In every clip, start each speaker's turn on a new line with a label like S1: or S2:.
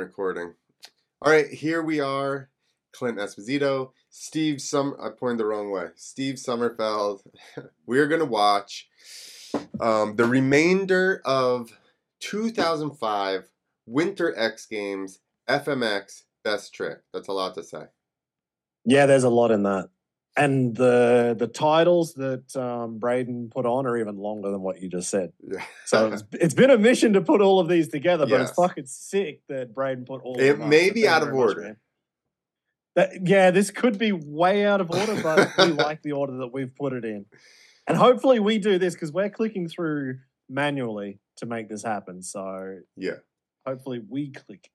S1: recording. All right, here we are. Clint Esposito, Steve Sum. I pointed the wrong way. Steve Sommerfeld. We're gonna watch um, the remainder of 2005 Winter X Games FMX Best Trick. That's a lot to say.
S2: Yeah, there's a lot in that. And the the titles that um, Braden put on are even longer than what you just said.
S1: Yeah.
S2: So it's, it's been a mission to put all of these together, but it's fucking sick that Braden put all.
S1: It
S2: of
S1: may be out of
S2: very much,
S1: order.
S2: That, yeah, this could be way out of order, but we like the order that we've put it in. And hopefully we do this because we're clicking through manually to make this happen. So
S1: yeah.
S2: hopefully we click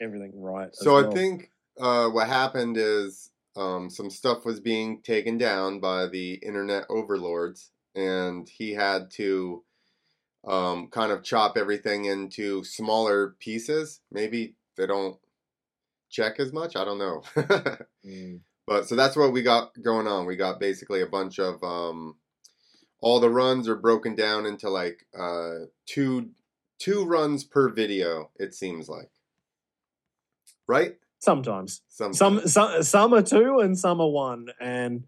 S2: everything right.
S1: So I think uh, what happened is um, some stuff was being taken down by the internet overlords, and he had to um, kind of chop everything into smaller pieces. Maybe they don't check as much. I don't know.
S2: Mm.
S1: but so that's what we got going on. We got basically a bunch of um, all the runs are broken down into like uh, two two runs per video. It seems like, right?
S2: Sometimes.
S1: Some
S2: Some some some are two and some are one, and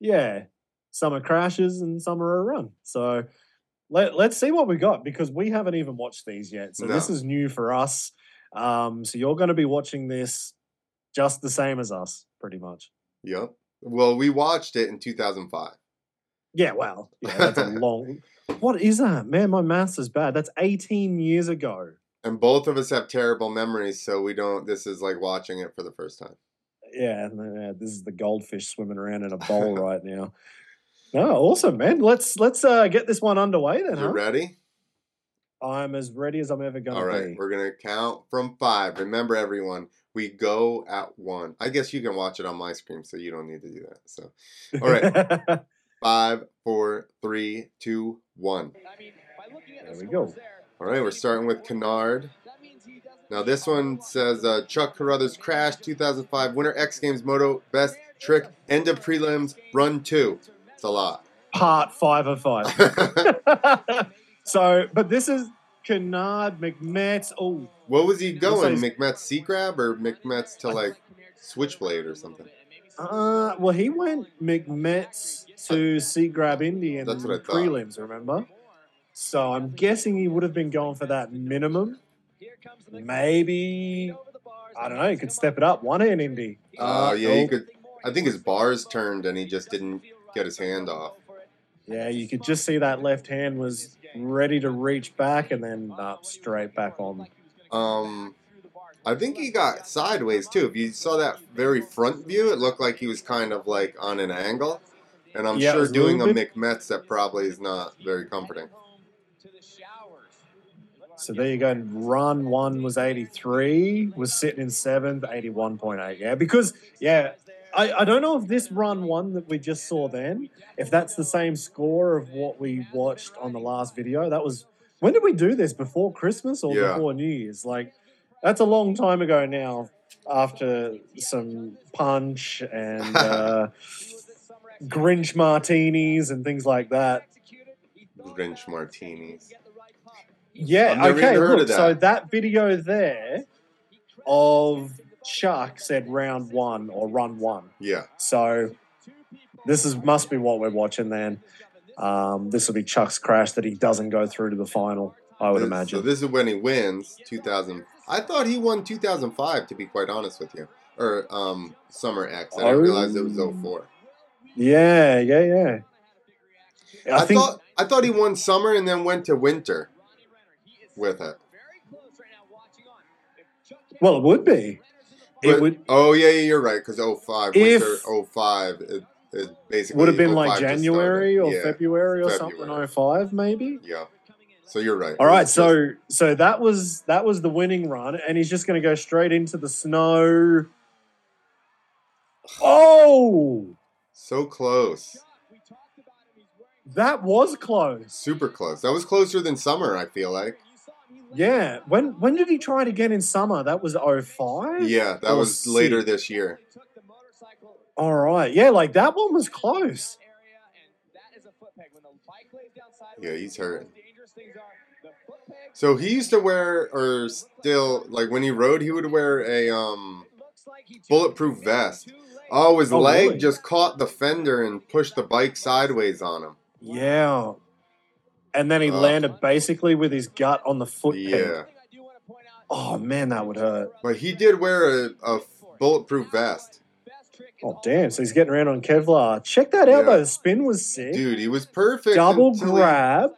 S2: yeah, some are crashes and some are a run. So let let's see what we got because we haven't even watched these yet. So this is new for us. Um, so you're going to be watching this just the same as us, pretty much.
S1: Yep. Well, we watched it in 2005.
S2: Yeah, well, yeah, that's a long. What is that, man? My maths is bad. That's 18 years ago.
S1: And both of us have terrible memories, so we don't. This is like watching it for the first time.
S2: Yeah, and then, yeah, this is the goldfish swimming around in a bowl right now. No, awesome, man. Let's let's uh, get this one underway then.
S1: You
S2: Huh?
S1: ready?
S2: I'm as ready as I'm ever gonna be.
S1: All right.
S2: be.
S1: We're going to count from five. Remember, everyone, we go at one. I guess you can watch it on my screen, so you don't need to do that. So, all right. five, four, three, two, one.
S2: there we go.
S1: All right. We're starting with Kennard. Now, this one says uh, Chuck Carothers Crash 2005 Winter X Games Moto Best Trick End of Prelims Run 2. It's a lot.
S2: Part five of five. so, but this is Kennard McMetz. Oh,
S1: what was he going? McMetz Seat Grab or McMetz to like Switchblade or something?
S2: uh, well, he went McMetz to Seat Grab Indian
S1: That's what I thought.
S2: prelims. Remember? So I'm guessing he would have been going for that minimum. Maybe I don't know. He could step it up. One in Indy.
S1: Uh, yeah, he could. I think his bars turned and he just didn't get his hand off.
S2: Yeah, you could just see that left hand was ready to reach back and then uh, straight back on.
S1: Um, I think he got sideways too. If you saw that very front view, it looked like he was kind of like on an angle. And I'm
S2: Yeah,
S1: sure doing a
S2: little
S1: McMetz that probably is not very comforting.
S2: So there you go. And Run one was 83, was sitting in seventh, 81.8. Yeah, because, yeah, I, I don't know if this run one that we just saw then, if that's the same score of what we watched on the last video. That was, when did we do this? Before Christmas or
S1: Yeah.
S2: before New Year's? Like, that's a long time ago now after some punch and uh, Grinch martinis and things like that.
S1: Grinch martinis.
S2: Yeah, okay. Look,
S1: of
S2: so
S1: that.
S2: that video there of Chuck said round one or run one.
S1: Yeah.
S2: So this is must be what we're watching then. Um, this will be Chuck's crash that he doesn't go through to the final, I would
S1: This-
S2: imagine.
S1: So this is when he wins 2000. I thought he won 2005 to be quite honest with you, or um Summer X. I didn't realize it was 04.
S2: yeah, yeah, yeah. I,
S1: I,
S2: think
S1: thought I thought he won summer and then went to winter with it.
S2: well it would be. It would
S1: Oh yeah, yeah, you're right. Because 05,
S2: If-
S1: winter 05, it, it basically
S2: would have been
S1: oh
S2: like January or
S1: yeah,
S2: February or
S1: February.
S2: something 05 maybe.
S1: Yeah. So you're right.
S2: All right,
S1: It
S2: right, so so that was that was the winning run, and he's just going to go straight into the snow. Oh,
S1: so close,
S2: that was close.
S1: super close. That was closer than summer. I feel like.
S2: Yeah. When when did he try it again in summer? That was 05?
S1: Yeah, that
S2: Or
S1: was later this year.
S2: All right. Yeah, like that one was close.
S1: Yeah, he's hurting. So he used to wear, or still, like when he rode, he would wear a um bulletproof vest. Oh, his
S2: Oh,
S1: leg
S2: really?
S1: just caught the fender and pushed the bike sideways on him.
S2: Yeah. And then he
S1: Oh.
S2: landed basically with his gut on the foot peg.
S1: Yeah,
S2: Oh man, that would hurt.
S1: but he did wear a, a bulletproof vest.
S2: Oh damn! So he's getting around on Kevlar. Check that out
S1: Yeah.
S2: though. The spin was sick.
S1: Dude, he was perfect.
S2: Double
S1: until he-
S2: grab.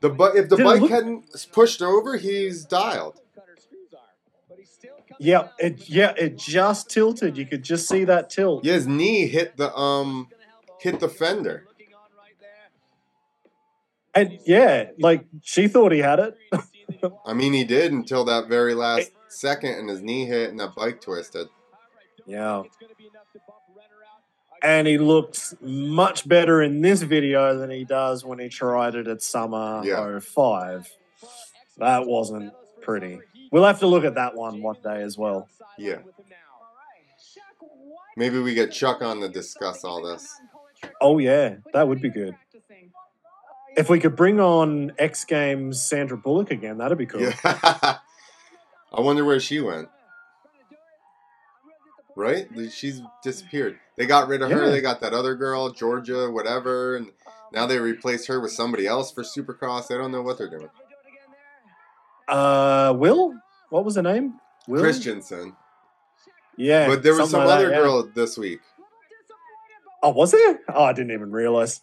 S1: The bu- if the
S2: Did
S1: bike
S2: look-
S1: hadn't pushed over, he's dialed.
S2: Yeah, it yeah it just tilted. You could just see that tilt.
S1: Yeah, his knee hit the um hit the fender.
S2: And yeah, like she thought he had it.
S1: I mean, he did until that very last second, and his knee hit, and that bike twisted.
S2: Yeah. And he looks much better in this video than he does when he tried it at Summer
S1: Yeah.
S2: 05. That wasn't pretty. We'll have to look at that one one day as well.
S1: Yeah. Maybe we get Chuck on to discuss all this.
S2: Oh yeah, that would be good. If we could bring on X Games Sandra Bullock again, that'd be cool.
S1: Yeah. I wonder where she went. Right? She's disappeared. They got rid of her. They got that other girl, Georgia, whatever, and now they replaced her with somebody else for Supercross. They don't know what they're doing.
S2: Uh, Will, what was her name? Will
S1: Christensen.
S2: Yeah,
S1: But there was some
S2: like
S1: other
S2: that, yeah.
S1: girl this week.
S2: Oh, was there? Oh, I didn't even realize.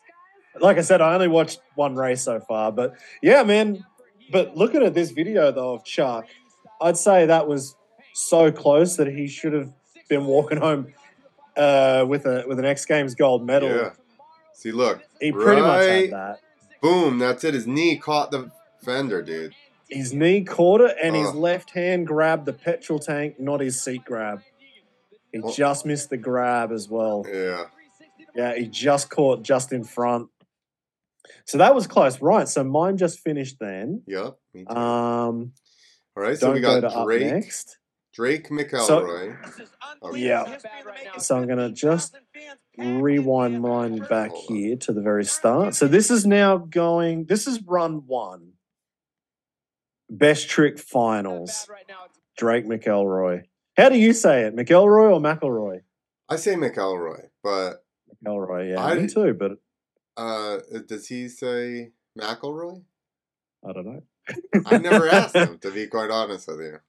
S2: Like I said, I only watched one race so far, but yeah, man. But looking at this video though of Chuck, I'd say that was so close that he should have been walking home uh, with a with an X Games gold medal.
S1: Yeah. See, look.
S2: He pretty much
S1: Right.
S2: had that.
S1: Boom. That's it. His knee caught the fender, dude.
S2: His knee caught it, and his left hand grabbed the petrol tank, not his seat grab. He
S1: Well-
S2: just missed the grab as well.
S1: Yeah.
S2: Yeah, he just caught just in front. So that was close, right? So mine just finished then.
S1: Yep. Me too.
S2: Um,
S1: All right. So we got
S2: to
S1: Drake.
S2: next.
S1: Drake McElroy. Okay.
S2: Yeah. So I'm gonna just rewind mine back here to the very start. So this is now going. This is run one. Best trick finals. Drake McElroy. How do you say it? McElroy or McElroy?
S1: I say McElroy, but
S2: McElroy. Yeah,
S1: I
S2: me too. But
S1: uh, does he say McElroy?
S2: I don't know.
S1: I never asked him, to be quite honest with you.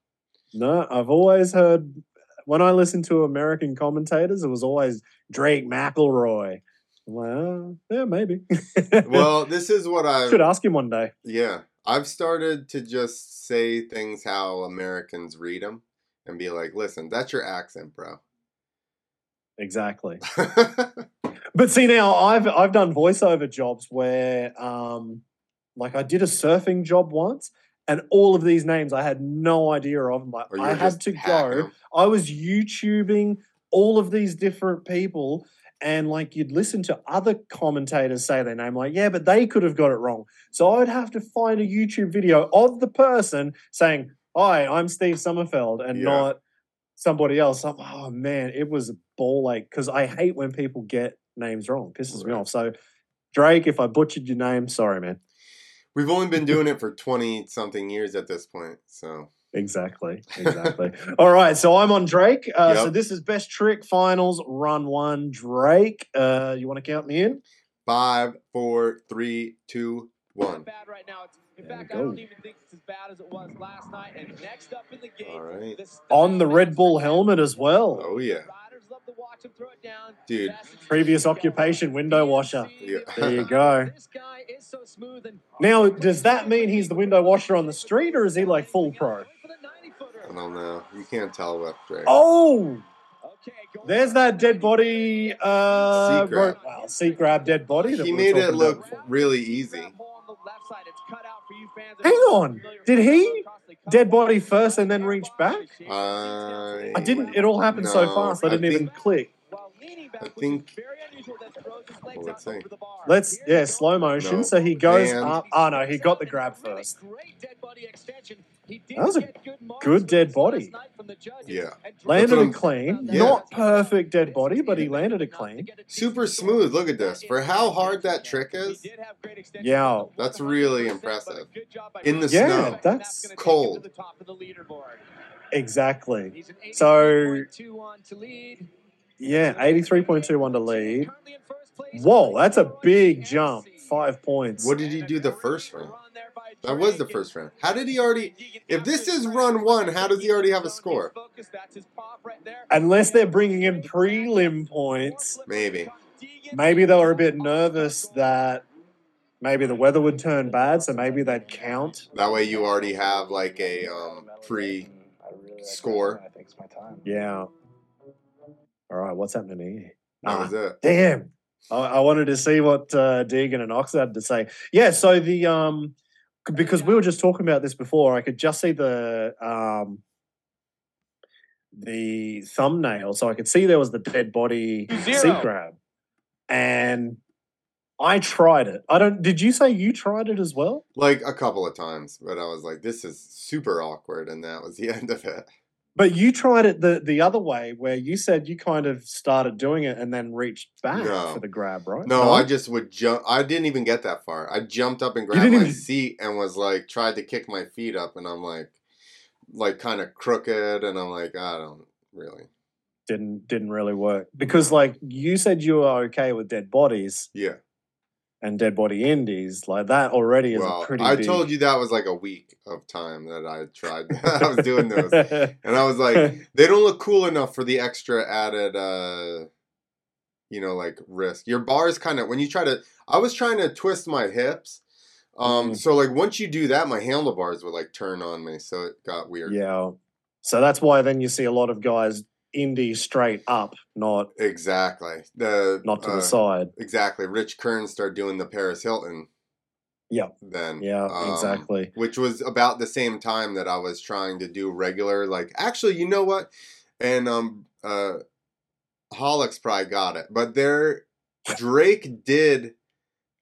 S2: No, I've always heard when I listen to American commentators, it was always Drake McElroy. I'm like, oh, yeah, maybe.
S1: Well, this is what I
S2: should ask him one day.
S1: yeah. I've started to just say things how Americans read them and be like, "Listen, that's your accent, bro."
S2: Exactly. But see now, I've I've done voiceover jobs where, um, like I did a surfing job once, and all of these names I had no idea of. I'm like, I had to go. I was YouTubing all of these different people, and like you'd listen to other commentators say their name, like, yeah, but they could have got it wrong. So I'd have to find a YouTube video of the person saying, Hi, I'm Steve Sommerfeld, and
S1: Yeah.
S2: not somebody else. I'm, oh man, it was a ball like because I hate when people get names wrong. Pisses me off. So Drake, if I butchered your name, sorry, man.
S1: We've only been doing it for twenty something years at this point, so
S2: Exactly. Exactly. All right. So I'm on Drake. Uh, So this is best trick finals run one. Drake. Uh, you want to count me in?
S1: five, four, three, two, one.
S3: bad right now. It's, in
S2: There
S3: fact, I don't even think it's as bad as it was last night. And next up in the game,
S1: All right.
S3: the
S2: On the Red Bull helmet as well.
S1: Oh yeah, Dude.
S3: Fast and
S2: Previous occupation, window washer.
S1: yeah.
S2: There you go.
S3: This guy is so smooth and
S2: Now, does that mean he's the window washer on the street, or is he like full pro?
S1: I don't know. You can't tell with Drake.
S2: Oh, there's that dead body. Uh,
S1: Seat grab.
S2: ro- well, seat grab dead body. that
S1: he
S2: we were
S1: made it
S2: talking about
S1: look really easy.
S2: Hang on. Did he dead body first and then reach back?
S1: I
S2: I didn't. It all happened so fast. I
S1: I
S2: didn't even
S1: think-
S2: click.
S1: I think- Well, let's see.
S2: Let's yeah, slow motion.
S1: No.
S2: So he goes
S1: And-
S2: up. Oh no, he got the grab first.
S3: That
S2: That was a good dead body.
S1: Yeah.
S2: Landed
S1: what
S2: it clean.
S1: Yeah.
S2: Not perfect dead body, but he landed it clean.
S1: Super smooth. Look at this. For how hard that trick is,
S2: Yeah.
S1: That's really impressive. In the
S2: Yeah,
S1: snow.
S2: that's
S1: cold.
S2: Exactly. So- Yeah, 83.21 to lead. Whoa, that's a big jump. Five points.
S1: What did he do the first round? That was the first round. How did he already? If this is run one, how does he already have a score?
S2: Unless they're bringing in prelim points,
S1: Maybe.
S2: maybe they were a bit nervous that maybe the weather would turn bad, so maybe they'd count.
S1: That way you already have like a um, pre. score.
S2: Yeah. All right, what's happening here?
S1: That
S2: Ah,
S1: was it.
S2: Damn. I, I wanted to see what uh, Deegan and Ox had to say. Yeah, so the um because we were just talking about this before, I could just see the um the thumbnail, so I could see there was the dead body sea
S3: Zero.
S2: crab, and I tried it. I don't. Did you say you tried it as well?
S1: Like a couple of times, but I was like, this is super awkward, and that was the end of it.
S2: But you tried it the the other way, where you said you kind of started doing it and then reached back
S1: No.
S2: for the grab, right?
S1: No, I just would jump. I didn't even get that far. I jumped up and grabbed my
S2: even-
S1: seat and was like, tried to kick my feet up, and I'm like, like kind of crooked, and I'm like, I don't really.
S2: didn't didn't really work because like you said you were okay with dead bodies
S1: Yeah.
S2: And dead body indies like that already is a
S1: Well,
S2: pretty
S1: I
S2: big...
S1: told you that was like a week of time that I tried. I was doing those, and I was like, they don't look cool enough for the extra added, uh you know, like risk. Your bars kind of when you try to. I was trying to twist my hips. Um,
S2: Mhm.
S1: so like once you do that, my handlebars would like turn on me, so it got weird.
S2: yeah so that's why then you see a lot of guys indie straight up not
S1: Exactly. The
S2: not to
S1: uh,
S2: the side
S1: Exactly. Rich Kern started doing the Paris Hilton.
S2: Yep.
S1: Then.
S2: yeah
S1: um,
S2: exactly
S1: Which was about the same time that I was trying to do regular. Like, actually, you know what? And um, uh, Holix probably got it, but there, Drake did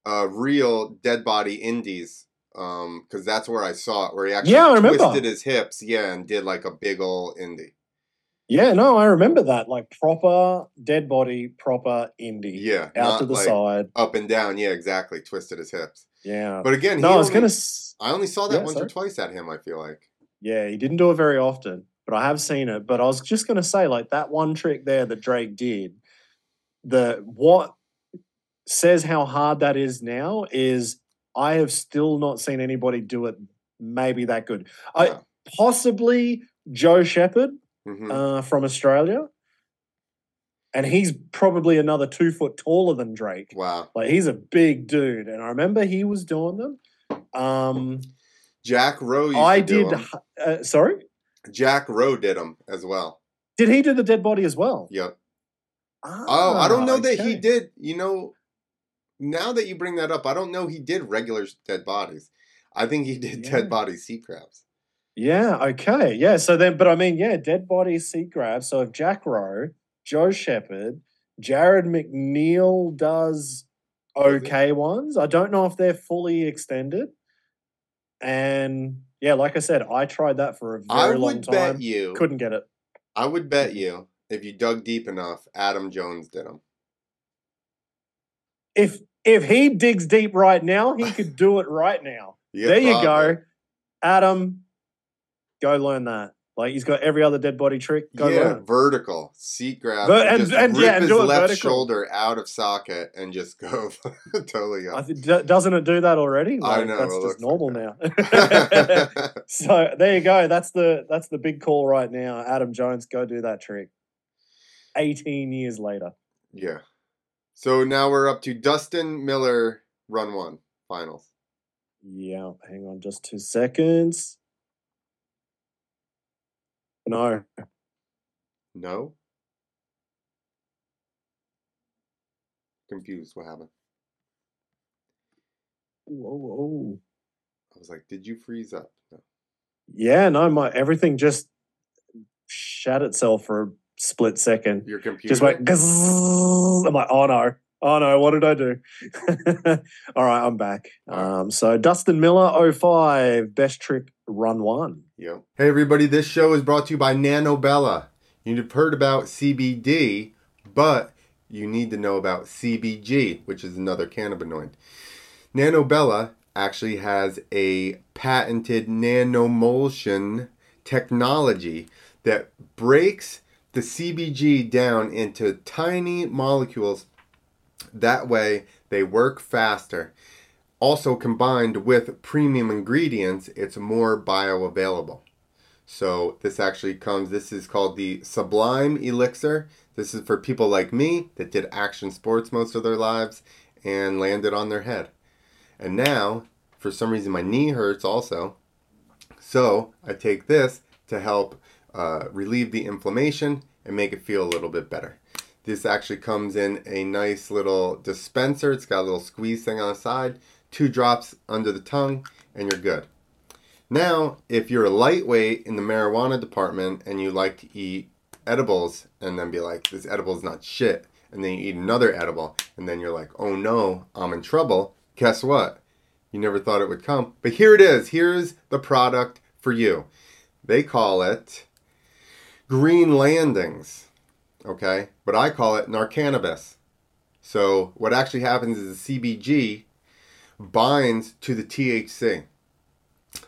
S1: a real dead body indies. Um, because that's where I saw it, where he actually
S2: Yeah, I remember.
S1: twisted his hips, yeah, and did like a big ol' indie.
S2: Yeah no i remember that like proper dead body proper indie
S1: Yeah,
S2: out to the
S1: like
S2: side
S1: up and down. Yeah, exactly. Twisted his hips.
S2: yeah
S1: But again,
S2: no
S1: he
S2: i was
S1: only-
S2: gonna
S1: I only saw that
S2: Yeah,
S1: once or twice at him. I feel like.
S2: Yeah, he didn't do it very often, but I have seen it. But I was just going to say, like that one trick there that Drake did, the what says how hard that is now is I have still not seen anybody do it maybe that good. I possibly Joe Shepard
S1: Mhm.
S2: uh, from Australia, and he's probably another two foot taller than Drake.
S1: wow.
S2: Like he's a big dude, and I remember he was doing them. Um,
S1: Jack Rowe used
S2: I
S1: to do
S2: did. Uh, sorry.
S1: Jack Rowe did them as well.
S2: Did he do the dead body as well?
S1: Yep. Oh, I don't know that he did. You know, now that you bring that up, I don't know he did regular dead bodies. I think he did
S2: Yeah.
S1: dead body seat grabs.
S2: Yeah, okay. Yeah, so then, but I mean, yeah, dead body seat grab. So if Jack Rowe, Joe Shepard, Jared McNeil does okay ones, I don't know if they're fully extended. And yeah, like I said, I tried that for a very long time.
S1: I would
S2: time.
S1: bet you.
S2: Couldn't get it.
S1: I would bet you if you dug deep enough, Adam Jones did them.
S2: If if he digs deep right now, he could do it right now.
S1: Yeah,
S2: there you
S1: probably.
S2: go. Adam, go learn that. Like he's got every other dead body trick. Go
S1: yeah,
S2: learn.
S1: vertical seat grab,
S2: Ver- and-
S1: just
S2: and-
S1: rip
S2: yeah, and
S1: his left
S2: vertical.
S1: shoulder out of socket and just go totally up.
S2: th- do- doesn't it do that already?
S1: I know,
S2: That's just
S1: looks like
S2: normal now. so there you go. That's the that's the big call right now. Adam Jones, go do that trick. 18 years later.
S1: yeah. So now we're up to Dustin Miller, run one finals.
S2: Yeah, hang on just two seconds. No.
S1: No. Confused. What happened?
S2: Whoa, whoa.
S1: I was like, did you freeze up? No.
S2: Yeah, no, my everything just shat itself for a split second.
S1: Your computer.
S2: Just went. I'm like, oh no, oh no, what did I do? All right, I'm back. Um, so Dustin Miller, 05, best trick run one.
S1: Yep. Hey everybody, this show is brought to you by Nanobella. You've heard about CBD, but you need to know about CBG, which is another cannabinoid. Nanobella actually has a patented nanomulsion technology that breaks the CBG down into tiny molecules. That way, they work faster. Also, combined with premium ingredients, it's more bioavailable. So, this actually comes, this is called the Sublime Elixir. This is for people like me that did action sports most of their lives and landed on their head. And now, for some reason, my knee hurts also. So, I take this to help uh, relieve the inflammation and make it feel a little bit better. This actually comes in a nice little dispenser. It's got a little squeeze thing on the side, two drops under the tongue, and you're good. Now, if you're a lightweight in the marijuana department and you like to eat edibles and then be like, this edible is not shit, and then you eat another edible, and then you're like, oh no, I'm in trouble, guess what? You never thought it would come. But here it is. Here's the product for you. They call it green landings, okay? But I call it narcannabis. So what actually happens is the CBG binds to the THC.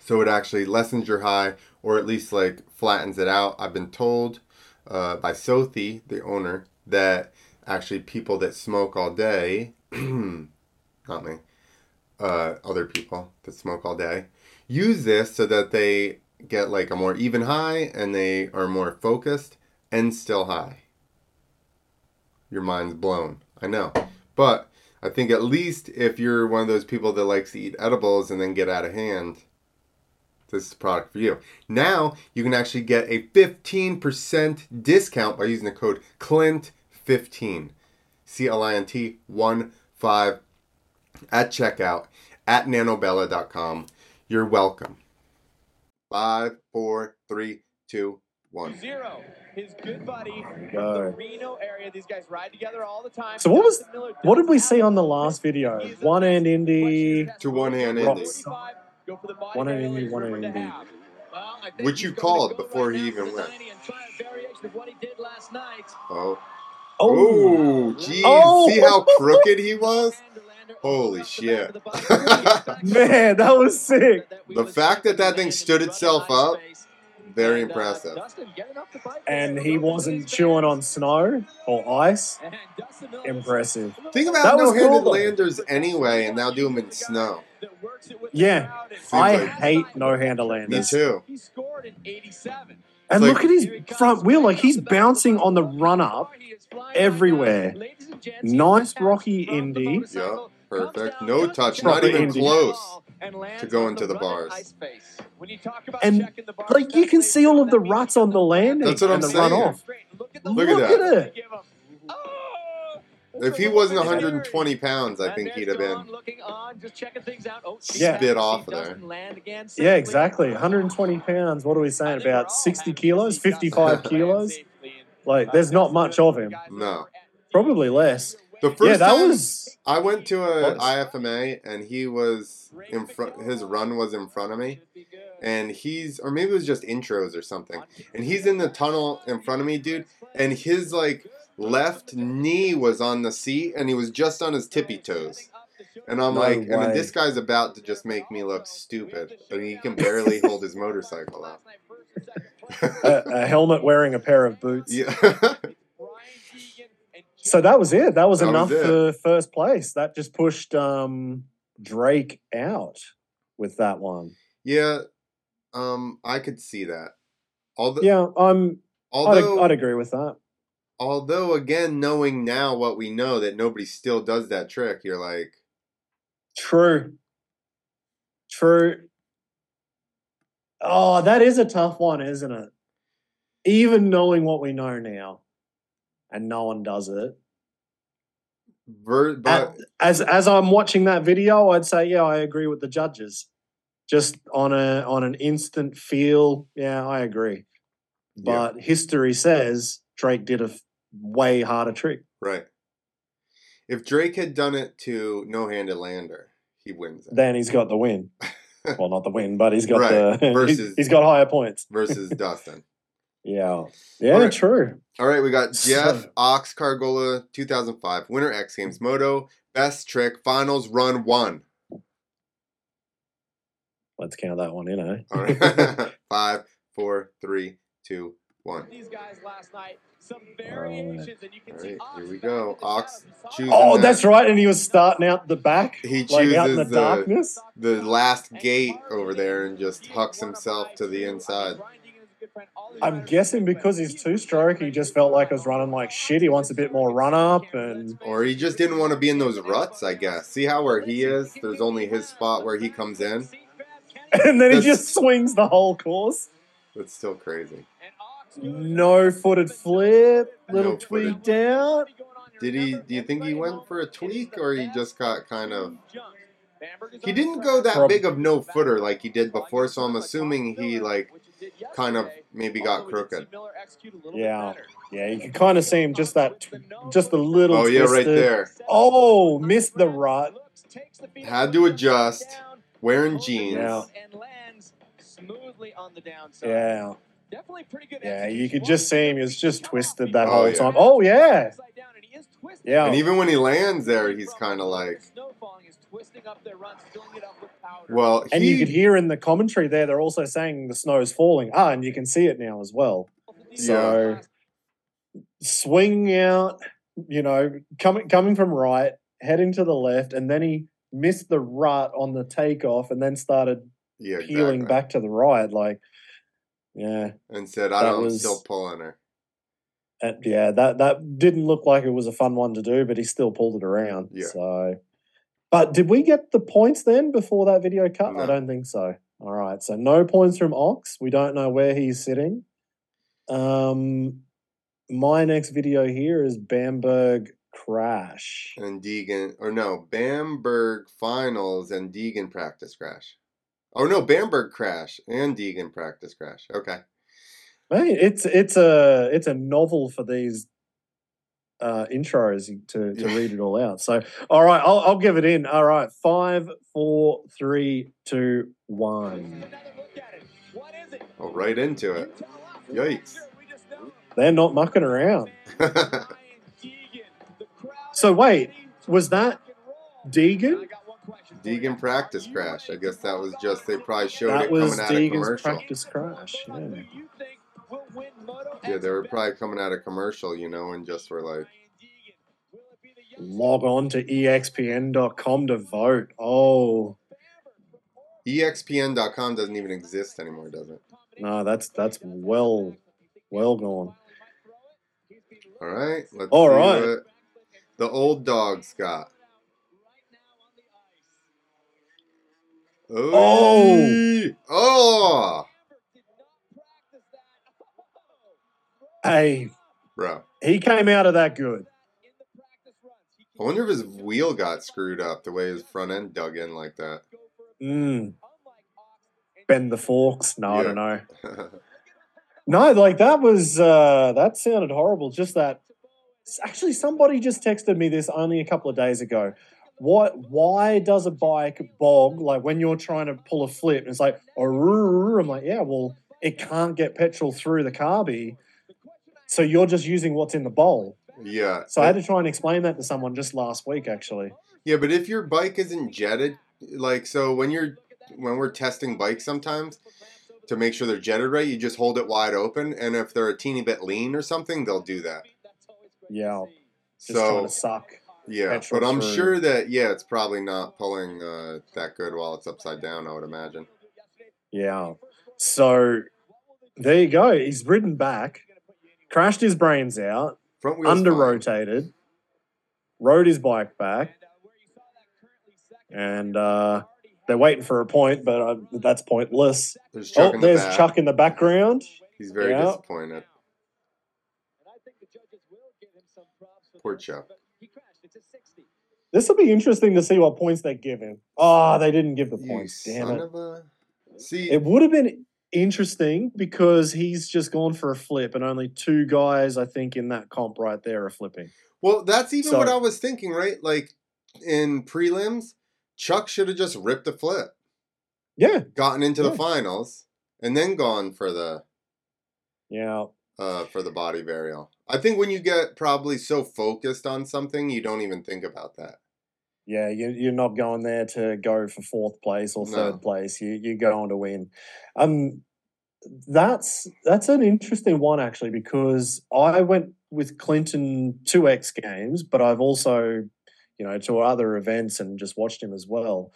S1: So it actually lessens your high or at least like flattens it out. I've been told uh, by Sothi, the owner, that actually people that smoke all day, not me, uh, other people that smoke all day, use this so that they get like a more even high and they are more focused and still high. Your mind's blown. I know. But I think at least if you're one of those people that likes to eat edibles and then get out of hand, this is the product for you. Now you can actually get a 15% discount by using the code CLINT15. C L I N T 1 5 at checkout at nanobella.com. You're welcome. Five, four, three, two, one.
S3: Zero. His good buddy
S2: oh There
S3: from the
S2: go.
S3: Reno area. These guys ride together all the time.
S2: So what was- What did we
S3: doesn't
S2: see on the last video? One
S3: a
S2: hand
S3: nice
S2: indie.
S1: To one hand
S2: Rocks.
S1: indie.
S3: 45, Go for the body
S2: One hand
S3: barrel,
S2: indie, one
S3: rumored
S2: hand
S3: to
S2: indie.
S3: have.
S4: Well, I think
S1: Which you
S4: gonna
S1: called before he even
S4: for
S1: went.
S4: 90 and try a variation of what he did last night.
S1: Oh.
S2: Oh,
S1: Oh, geez.
S2: Oh.
S1: See how crooked he was? Holy
S4: off the back
S1: shit.
S4: of the body.
S2: man, that was sick.
S1: The fact that that thing stood itself up, very
S4: And, uh,
S1: impressive.
S4: Dustin getting up the bike
S2: And he
S4: a little bit
S2: wasn't chewing on snow or ice.
S4: And Dustin Miller
S2: Impressive.
S1: Think about
S2: That was
S1: no-handed
S2: cool, though.
S1: landers anyway, and now do them in snow.
S3: That works it with the
S2: Yeah.
S1: Seems
S2: I
S1: like-
S2: hate no-hander
S1: Me
S2: landers.
S1: too.
S3: He scored in 87.
S2: And
S1: Like-
S2: look at his front wheel, like he's bouncing on the run up. everywhere. Nice rocky indie.
S1: Yeah, perfect. No touch, not
S2: Proper
S1: even
S2: indie.
S1: close.
S3: And
S1: to go into the
S3: running
S1: bars.
S3: When you talk about
S2: And,
S3: the bars,
S2: Like you can see all of the ruts on the landing
S1: That's what I'm
S2: and
S1: saying.
S2: off.
S3: Look at, the
S1: Look at
S2: Look
S1: that.
S2: at it.
S3: Him. Oh!
S1: If he wasn't 120 pounds, I think he'd have been.
S4: Looking on, just checking things out. Oh, she's
S2: Yeah.
S4: back.
S1: Spit off of there.
S2: Yeah, exactly. 120 pounds. What are we saying?
S3: I think we're
S2: About 60 kilos, 55 kilos. Like,
S3: uh,
S2: there's not much of him.
S1: No.
S2: Probably less.
S1: The first
S2: Yeah, that
S1: time
S2: was.
S1: I went to a IFMA and he was in front. His run was in front of me, and he's or maybe it was just intros or something. And he's in the tunnel in front of me, dude. And his like left knee was on the seat, and he was just on his tippy toes. And I'm
S2: No
S1: like, and
S2: way.
S1: this guy's about to just make me look stupid. I mean, he can barely hold his motorcycle up.
S2: A, a helmet wearing a pair of boots.
S1: yeah.
S2: So that was it. That was
S1: That
S2: enough
S1: was
S2: for first place. That just pushed um, Drake out with that one.
S1: yeah. Um, I could see that. Although,
S2: Yeah, I'm. I'd,
S1: although,
S2: I'd agree with that.
S1: although, again, knowing now what we know that nobody still does that trick, you're like,
S2: True. True. Oh, that is a tough one, isn't it? Even knowing what we know now, and no one does it.
S1: ver- but
S2: As as I'm watching that video, I'd say, yeah, I agree with the judges. Just on a on an instant feel, yeah, I agree.
S1: Yeah.
S2: But history says Drake did a way harder trick.
S1: right. If Drake had done it to No Handed Lander, he wins it.
S2: Then he's got the win. well, not the win, but he's got
S1: Right,
S2: the
S1: versus-
S2: he's got higher points.
S1: versus Dustin.
S2: Yeah, yeah,
S1: Alright.
S2: true.
S1: All right, we got Jeff Ox Kargola 2005 Winter X Games Moto Best Trick Finals Run One.
S2: Let's count that one in, eh?
S1: All right, five, four, three, two, one.
S3: These guys last night, some
S2: Alright.
S3: variations, and you can see
S1: Alright,
S3: Ox
S1: here we go. Ox
S3: top. You saw
S1: choosing
S3: it.
S2: Oh,
S1: that.
S2: that's right. And he was starting out the back,
S1: He
S2: like out in the
S1: chooses the-
S2: darkness.
S1: The last gate over there and just hucks himself to the inside.
S2: I'm guessing because he's two stroke, he just felt like it was running like shit. He wants a bit more run up, and
S1: Or he just didn't want to be in those ruts, I guess. See how where he is? There's only his spot where he comes in.
S2: and then he just swings the whole course.
S1: It's still crazy.
S2: No footed flip, little
S1: No
S2: tweak
S1: footed.
S2: down.
S1: Did he? Do you think he went for a tweak, or he just got kind of? He didn't go that big of no footer like he did before, so I'm assuming he like kind of maybe got crooked.
S2: Yeah, yeah, you can kind of see him just that, tw- just a little.
S1: Oh yeah, right there.
S2: Oh, missed the rut.
S1: Had to adjust. Wearing jeans.
S2: Yeah.
S3: And lands smoothly on the downside.
S2: Yeah,
S3: Definitely pretty good
S2: yeah, you
S3: execution.
S2: could just see him. He was just twisted that
S1: Oh,
S2: whole
S1: yeah.
S2: time. Oh yeah,
S3: Upside down, and he is twisted.
S2: Yeah.
S1: And even when he lands there, he's kind of like,
S3: Snow falling is twisting up their runs, filling it up with powder.
S1: well,
S2: and you could hear in the commentary there. They're also saying the snow's falling. Ah, and you can see it now as well. So swinging out, you know, coming coming from right, heading to the left, and then he missed the rut on the takeoff, and then started
S1: yeah,
S2: peeling
S1: exactly.
S2: back to the right. Like, yeah,
S1: and said, "I don't,
S2: was-
S1: still pulling her."
S2: and yeah, that that didn't look like it was a fun one to do, but he still pulled it around.
S1: Yeah.
S2: So, but did we get the points then before that video cut?
S1: No.
S2: I don't think so. All right, so no points from Ox. We don't know where he's sitting. Um, my next video here is Bamberg Crash.
S1: And Deegan, or no, Bamberg finals and Deegan practice crash. Oh no, Bamberg crash and Deegan practice crash. Okay.
S2: Hey, it's it's a it's a novel for these uh, intros to to read it all out. So, all right, I'll I'll give it in. All right, five, four, three, two, one.
S3: Another look at it. What is it?
S1: Oh, right into it.
S3: You tell us.
S1: Yikes.
S3: Sure, we just know.
S2: They're not mucking around.
S3: Brian Deegan, the crowd
S2: So wait, was that
S3: rock.
S2: Deegan?
S3: I got one question for you.
S1: Deegan practice crash. I guess that was just they probably showed
S2: That
S1: it coming out of
S2: Deegan's
S1: commercial.
S2: practice crash. Yeah.
S3: Who you think will win Moto
S1: Yeah, they were probably coming out of commercial, you know, and just were like,
S3: Brian Deegan. Will it be the youngster
S2: Log on to expn.com to vote. Oh
S1: EXPN.com doesn't even exist anymore, does it?
S2: no, that's that's well well gone.
S1: All right, let's
S2: All
S1: see
S2: right.
S1: what the old dog's got.
S2: Oh.
S1: oh,
S2: Hey,
S1: bro.
S2: he came out of that good.
S1: I wonder if his wheel got screwed up the way his front end dug in like that.
S2: Mm, bend the forks. No, I don't know. No, like that was uh that sounded horrible. Just that. Actually, somebody just texted me this only a couple of days ago. What? Why does a bike bog like when you're trying to pull a flip? And It's like, I'm like, yeah, well, it can't get petrol through the carby, so you're just using what's in the bowl.
S1: yeah.
S2: So I had to try and explain that to someone just last week, actually.
S1: Yeah, but if your bike isn't jetted, like so when you're when we're testing bikes sometimes to make sure they're jetted right, you just hold it wide open and if they're a teeny bit lean or something, they'll do that.
S2: Yeah, just trying
S1: So
S2: to suck.
S1: yeah, but I'm
S2: through.
S1: sure that yeah, it's probably not pulling uh, that good while it's upside down, I would imagine.
S2: Yeah. So there you go. He's ridden back, crashed his brains out,
S1: Front
S2: under rotated, rode his bike back, and uh, they're waiting for a point, but uh, that's pointless.
S1: There's Chuck
S2: oh,
S1: in the
S2: there's. Chuck in the background.
S1: He's very
S2: Yeah.
S1: disappointed. Poor Chuck.
S2: This will be interesting to see what points they give him. Oh, they didn't give the
S1: You
S2: points. Damn
S1: son
S2: it.
S1: a See
S2: It would have been interesting because he's just gone for a flip, and only two guys, I think, in that comp right there are flipping.
S1: Well, that's even what I was thinking, right? Like in prelims, Chuck should have just ripped a flip.
S2: Yeah,
S1: gotten into the finals, and then gone for the
S2: yeah,
S1: uh, for the body varial. I think when you get probably so focused on something, you don't even think about that.
S2: Yeah. You, you're not going there to go for fourth place or
S1: No.
S2: third place. You you're going to win. Um, that's that's an interesting one actually because I went with Clinton to X Games, but I've also, you know, to other events and just watched him as well.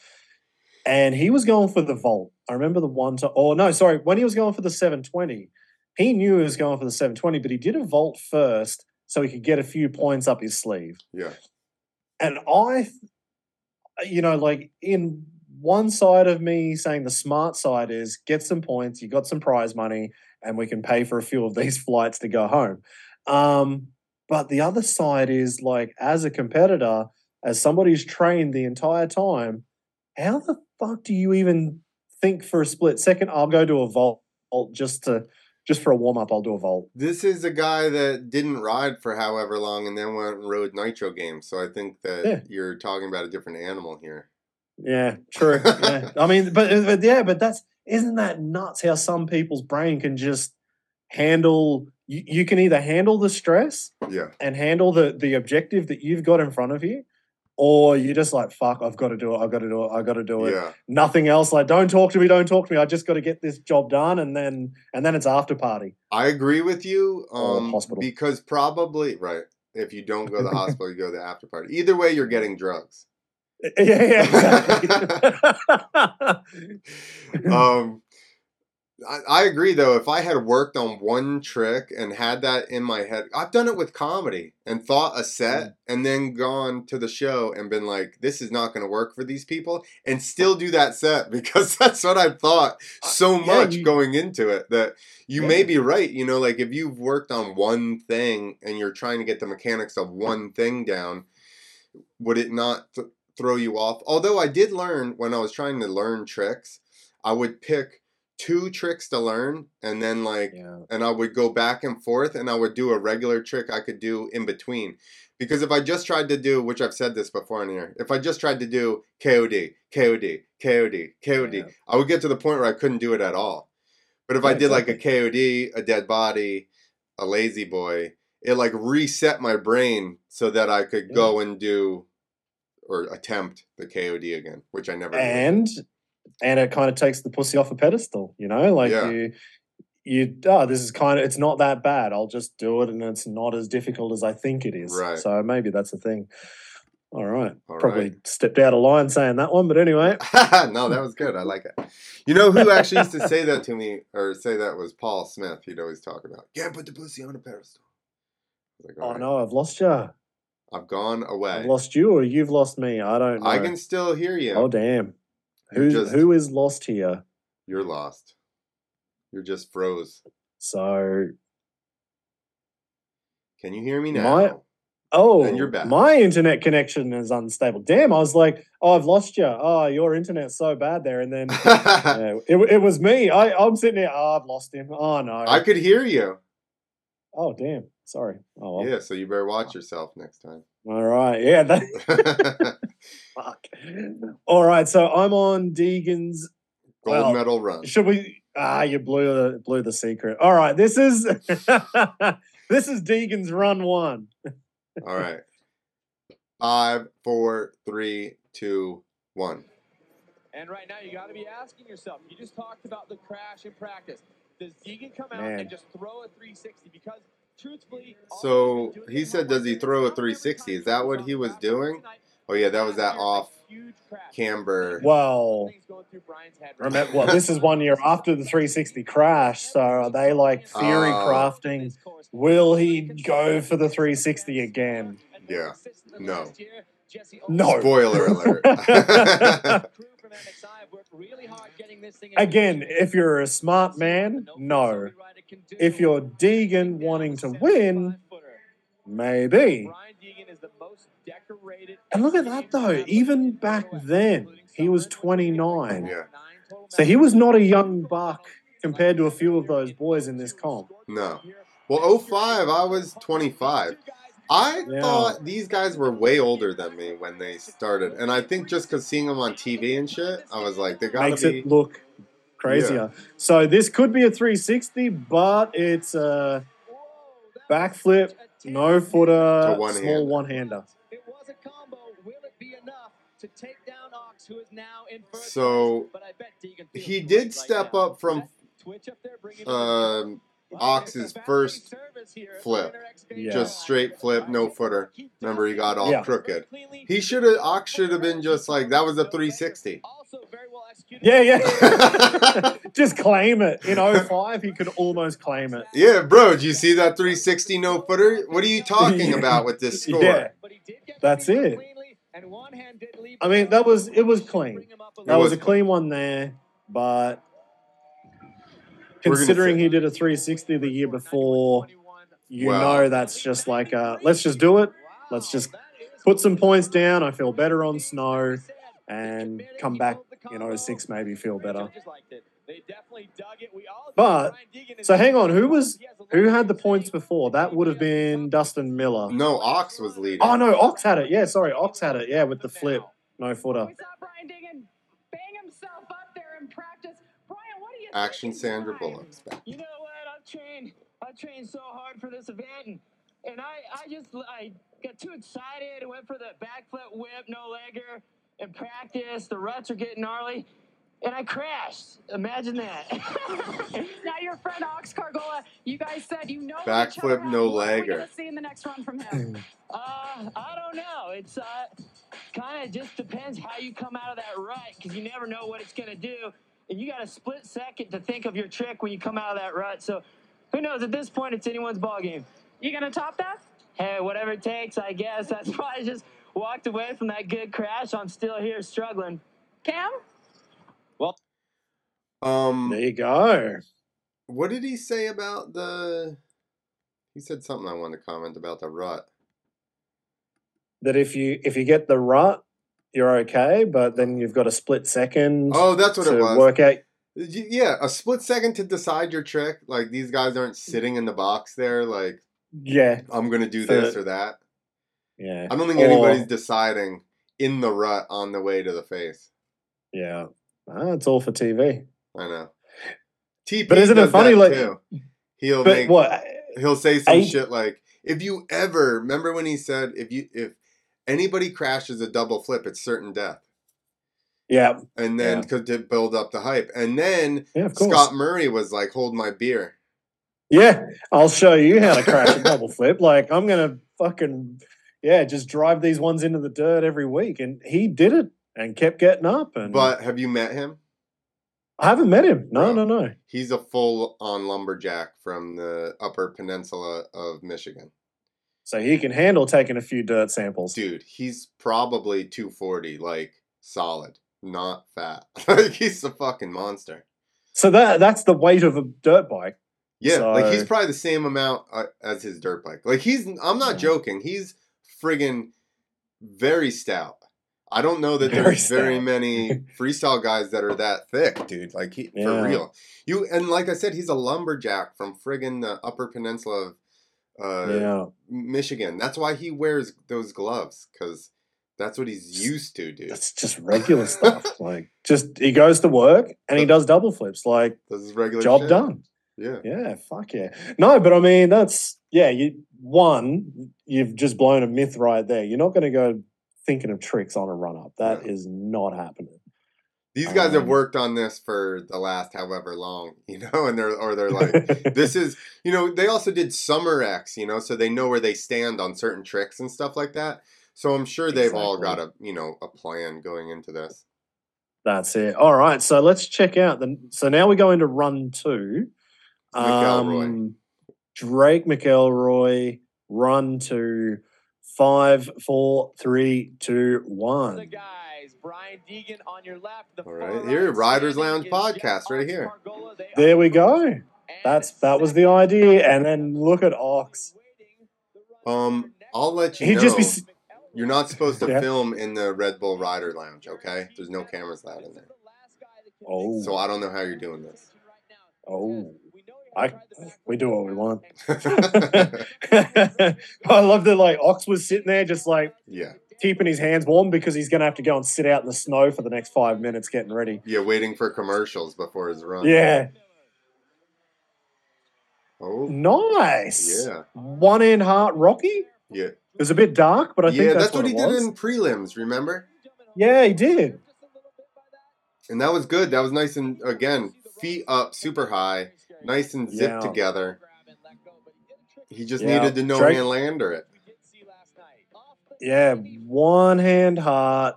S2: And he was going for the vault. I remember the one to oh no, sorry, when he was going for the 720, he knew he was going for the 720, but he did a vault first so he could get a few points up his sleeve.
S1: Yeah,
S2: And I, you know, like in one side of me saying the smart side is get some points, you got some prize money, and we can pay for a few of these flights to go home. Um, but the other side is like, as a competitor, as somebody who's trained the entire time, how the fuck do you even think for a split second? I'll go to a vault just to just for a warm up. I'll do a vault.
S1: this is a guy that didn't ride for however long, and then went and rode nitro games. So I think that
S2: Yeah.
S1: you're talking about a different animal here.
S2: Yeah, true. yeah. I mean, but, but yeah, but that's isn't that nuts? How some people's brain can just handle. You, you can either handle the stress
S1: Yeah,
S2: and handle the the objective that you've got in front of you, or you're just like, "Fuck, I've got to do it. I've got to do it. I've got to do it."
S1: yeah.
S2: Nothing else. Like, don't talk to me. Don't talk to me. I just got to get this job done, and then and then it's after party.
S1: I agree with you. Um,
S2: hospital.
S1: because probably right. If you don't go to the hospital, you go to the after party. Either way, you're getting drugs.
S2: Yeah, yeah, exactly.
S1: um, I, I agree though. If I had worked on one trick and had that in my head, I've done it with comedy and thought a set and then gone to the show and been like, "This is not going to work for these people," and still do that set because that's what I thought so
S2: Uh, yeah,
S1: much
S2: you-
S1: going into it. That you may be right. You know, like if you've worked on one thing and you're trying to get the mechanics of one thing down, would it not th- throw you off? Although I did learn when I was trying to learn tricks, I would pick two tricks to learn and then like
S2: yeah.
S1: and I would go back and forth and I would do a regular trick I could do in between. Because if I just tried to do, which I've said this before in here, if I just tried to do KOD, KOD, KOD, KOD,
S2: Yeah.
S1: I would get to the point where I couldn't do it at all. But if I
S2: Yeah,
S1: did like a KOD, a dead body, a lazy boy, it like reset my brain so that I could go and do or attempt the KOD again, which I never did.
S2: And it kind of takes the pussy off a pedestal you know like
S1: Yeah.
S2: you you oh this is kind of it's not that bad i'll just do it and it's not as difficult as i think it is
S1: Right.
S2: so maybe that's the thing all right
S1: All
S2: probably
S1: right.
S2: stepped out of line saying that one but anyway
S1: no, that was good. I like it. You know who actually used to say that to me, or say that was Paul Smith. He'd always talk about, yeah, put the pussy on a pedestal. Like,
S2: oh
S1: "All right,
S2: no i've lost you
S1: I've gone away.
S2: i've lost you or you've lost me i don't know
S1: I can still hear you.
S2: oh damn Who's
S1: just,
S2: who is lost here
S1: You're lost. You're just froze.
S2: so
S1: Can you hear me now?
S2: My- Oh,
S1: And you're back.
S2: my internet connection is unstable. Damn, I was like, oh, I've lost you. Oh, ah, your internet's so bad there. And then yeah, it, it was me. I, I'm sitting there. Oh, ah, I've lost him. Oh, no.
S1: I could hear you.
S2: oh, damn. Sorry. Oh, well.
S1: Yeah, so you better watch yourself next time.
S2: All right. Yeah. That, fuck. All right. So I'm on Deegan's.
S1: Gold
S2: Well,
S1: medal run.
S2: Should we? Ah, you blew the blew the secret. All right. This is this is Deegan's run one.
S1: All right. Five, four, three, two, one.
S3: And right now, you got to be asking yourself. You just talked about the crash in practice. Does Deegan come out
S2: Man.
S3: and just throw a 360? Because truthfully, all
S1: So,
S3: he's been doing
S1: he
S3: in
S1: said, does he throw a 360? Is that what he was doing? Oh yeah, that was that
S3: last year, a
S1: off camber.
S2: Well,
S3: Things going through Brian's head right
S2: Remember, well, this is one year after the 360 crash. So are they like theory
S1: Oh.
S2: crafting? Will he go for the 360 again?
S1: Yeah. No.
S2: No.
S1: Spoiler alert.
S2: Again, if you're a smart man, no. If you're Deegan wanting to win, maybe. And look at that though. Even back then, he was 29.
S1: Yeah.
S2: So he was not a young buck compared to a few of those boys in this comp.
S1: No. Well, 05, I was 25. I
S2: Yeah.
S1: thought these guys were way older than me when they started, and I think just because seeing them on TV and shit, I was like, they gotta
S2: Makes
S1: be.
S2: it look crazier. So this could be a 360, but it's a backflip, no footer,
S1: one
S2: small one hander.
S3: It was a combo. Will it be enough to take down Ox, who is now in first
S1: So,
S3: place? But I bet Deegan feels
S1: He did step up from
S3: twitch up there, bringing him in.
S1: um,
S3: Well,
S1: Ox's
S3: it's a fast
S1: first flip.
S2: Yeah.
S1: just straight flip, no footer. Remember, he got all
S2: Yeah.
S1: crooked. He should have. Ox should have been just like that was a 360.
S3: Also very well executed.
S2: Yeah, yeah. Just claim it. In 05, he could almost claim it.
S1: Yeah, bro. Did you see that 360 no footer? What are you talking
S2: Yeah.
S1: about with this score?
S2: Yeah.
S3: But he did get
S2: That's it.
S3: cleanly, and one hand did leave
S2: I mean, that was- it was clean.
S3: Bring him up a
S2: That
S3: little
S2: was a clean one there, but
S1: We're gonna
S2: considering he did a 360 the year before, you
S1: Well-
S2: know that's just like, uh, let's just do it. Let's just put some points down. I feel better on snow and come back in 06 maybe feel better. But, So hang on, who was who had the points before? That would have been Dustin Miller.
S1: No, Ox was leading.
S2: Oh no, Ox had it. Yeah, sorry, Ox had it. Yeah, with the flip, no footer.
S1: Action Sandra
S5: inside?
S1: Bullock's back.
S4: You know what? I've trained. I trained so hard for this event, and, and I, I just I got too excited went for the backflip whip, no legger, in practice. The ruts are getting gnarly, and I crashed. Imagine that.
S5: Now your friend Ox Kargola, you guys said you know
S1: Backflip,
S5: each other.
S1: no
S5: What are we
S1: legger.
S5: gonna see in the next run from him?
S4: uh, I don't know. It's uh, kind of just depends how you come out of that rut, because you never know what it's gonna do, and you got a split second to think of your trick when you come out of that rut. So, who knows? At this point, it's anyone's ball game.
S5: you gonna top that?
S4: hey, whatever it takes, I guess. That's why I just walked away from that good crash. I'm still here struggling.
S5: Cam?
S1: Well, um,
S2: There you go.
S1: what did he say about the? He said something I wanted to comment about the rut.
S2: That if you if you get the rut, you're okay, but then you've got a split second
S1: Oh, that's what
S2: to
S1: it was.
S2: work out.
S1: Yeah, a split second to decide your trick. Like these guys aren't sitting in the box there. Like
S2: Yeah,
S1: I'm gonna do
S2: For-
S1: this or that.
S2: yeah,
S1: I don't think
S2: Or-
S1: anybody's deciding in the rut on the way to the face.
S2: yeah. Ah, it's all for TV.
S1: I know. TP
S2: But isn't it funny, like-
S1: too. He'll make
S2: what?
S1: he'll say some
S2: Eight-
S1: shit like if you ever remember when he said if you if anybody crashes a double flip it's certain death
S2: Yeah,
S1: and then
S2: Yeah.
S1: could to build up the hype and then
S2: yeah.
S1: Scott Murray was like hold my beer
S2: Yeah, I'll show you how to crash a double flip. Like I'm gonna fucking yeah, just drive these ones into the dirt every week, and he did it and kept getting up. And
S1: but have you met him
S2: I haven't met him. No,
S1: Bro.
S2: no, no.
S1: he's a full on lumberjack from the upper peninsula of Michigan
S2: So he can handle taking a few dirt samples.
S1: dude he's probably 240 like solid not fat like he's a fucking monster
S2: So that that's the weight of a dirt bike.
S1: Yeah, like he's probably the same amount uh, as his dirt bike. Like he's, I'm not
S2: Yeah.
S1: joking. He's friggin' very stout. I don't know that
S2: Very
S1: there's very many freestyle guys that are that thick, dude. Like he,
S2: Yeah.
S1: for real. You and like I said, he's a lumberjack from friggin' the Upper Peninsula of uh,
S2: yeah,
S1: Michigan. That's why he wears those gloves because that's what he's used to, dude.
S2: that's just regular stuff. Like just he goes to work and he does double flips. Like
S1: This is regular
S2: job
S1: shit.
S2: done.
S1: Yeah.
S2: Yeah, fuck yeah. No, but I mean that's yeah. You one, you've just blown a myth right there. You're not going to go thinking of tricks on a run up. That is not happening.
S1: These guys have
S2: Um,
S1: worked on this for the last however long, you know, and they're or they're like this is you know they also did summer x you know so they know where they stand on certain tricks and stuff like that so i'm sure they've all got a you know a plan going into this
S2: That's it. All right, so let's check out the. So now we go into run two.
S1: McElroy.
S2: Um, Drake McElroy, run two, five, four, three, two,
S3: The guys, Brian Deegan on your left. The
S1: All
S3: far
S1: right,
S3: right,
S1: here, Riders Lounge podcast right here.
S2: There we go. That's that was the idea, and then look at Ox.
S1: um i'll let you
S2: He'd
S1: know
S2: just be
S1: you're not supposed to
S2: Yeah.
S1: film in the red bull rider lounge okay there's no cameras allowed in there
S2: Oh.
S1: so i don't know how you're doing this
S2: Oh.
S3: We
S2: I we do what we want. I love that like Ox was sitting there just like
S1: yeah,
S2: keeping his hands warm because he's gonna have to go and sit out in the snow for the next five minutes getting ready.
S1: yeah, waiting for commercials before his run.
S2: Yeah,
S1: Oh,
S2: nice.
S1: yeah,
S2: One in heart Rocky.
S1: yeah,
S2: It was a bit dark, but I think
S1: yeah.
S2: that's,
S1: That's what he
S2: it
S1: did
S2: was.
S1: in prelims. Remember?
S2: Yeah, he did.
S1: And that was good. That was nice and again, feet up, super high, nice and zipped
S2: Yeah.
S1: together. He just
S2: Yeah.
S1: needed to know
S2: Drake-
S1: hand lander it.
S2: Yeah, one hand heart.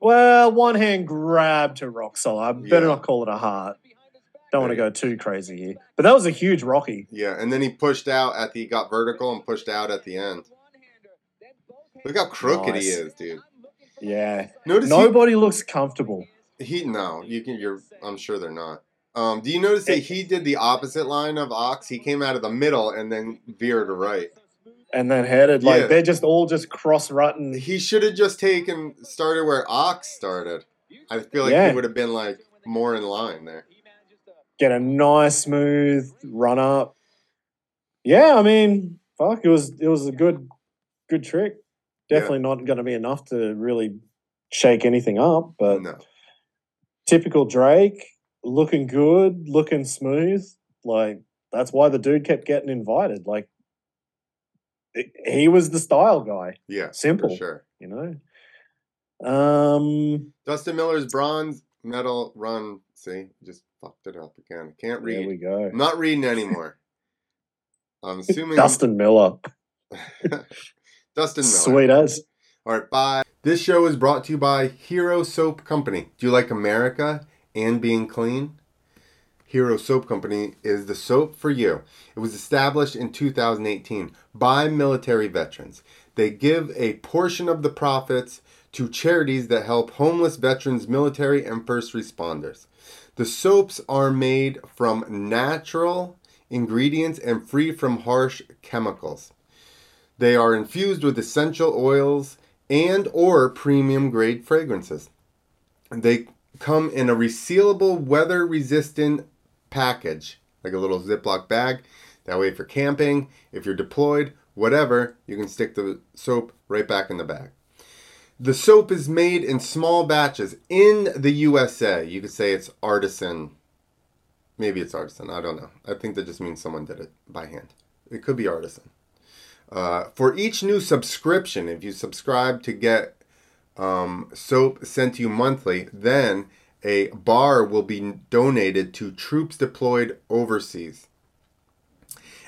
S2: Well, one hand grab to rock solid. I better
S1: Yeah.
S2: not call it a heart. Don't want to go too crazy here. But that was a huge Rocky.
S1: Yeah, and then he pushed out at the he got vertical and pushed out at the end. Look how crooked he is, dude.
S2: Yeah.
S1: Notice
S2: Nobody looks comfortable.
S1: he, he no, you can you're I'm sure they're not. Um, do you notice that he did the opposite line of Ox? He came out of the middle and then veered right.
S2: And then headed. Like
S1: Yeah.
S2: they're just all just cross rutting.
S1: He should have just taken started where Ox started. I feel like
S2: Yeah.
S1: he would have been like more in line there.
S2: Get a nice smooth run up. Yeah, I mean, fuck, it was it was a good good trick.
S1: Yeah.
S2: Definitely not gonna be enough to really shake anything up, but
S1: no.
S2: typical Drake, looking good, looking smooth. Like that's why the dude kept getting invited. Like it- he was the style guy,
S1: Yeah.
S2: Simple.
S1: Sure.
S2: you know. Um,
S1: Dustin Miller's bronze medal run. See, just fucked it up again. Can't
S2: there
S1: read.
S2: we go.
S1: I'm not reading anymore. I'm assuming
S2: Dustin Miller,
S1: Dustin Miller.
S2: sweet as.
S1: All right, bye. This show is brought to you by Hero Soap Company. Do you like America and being clean? Hero Soap Company is the soap for you. It was established in 2018 by military veterans. They give a portion of the profits to charities that help homeless veterans, military, and first responders. The soaps are made from natural ingredients and free from harsh chemicals. They are infused with essential oils and or premium grade fragrances. They come in a resealable weather resistant package, like a little Ziploc bag. That way for camping, if you're deployed, whatever, you can stick the soap right back in the bag. The soap is made in small batches in the USA. You could say it's artisan. Maybe it's artisan. I don't know. I think that just means someone did it by hand. It could be artisan. Uh, for each new subscription, if you subscribe to get um, soap sent to you monthly, then a bar will be donated to troops deployed overseas.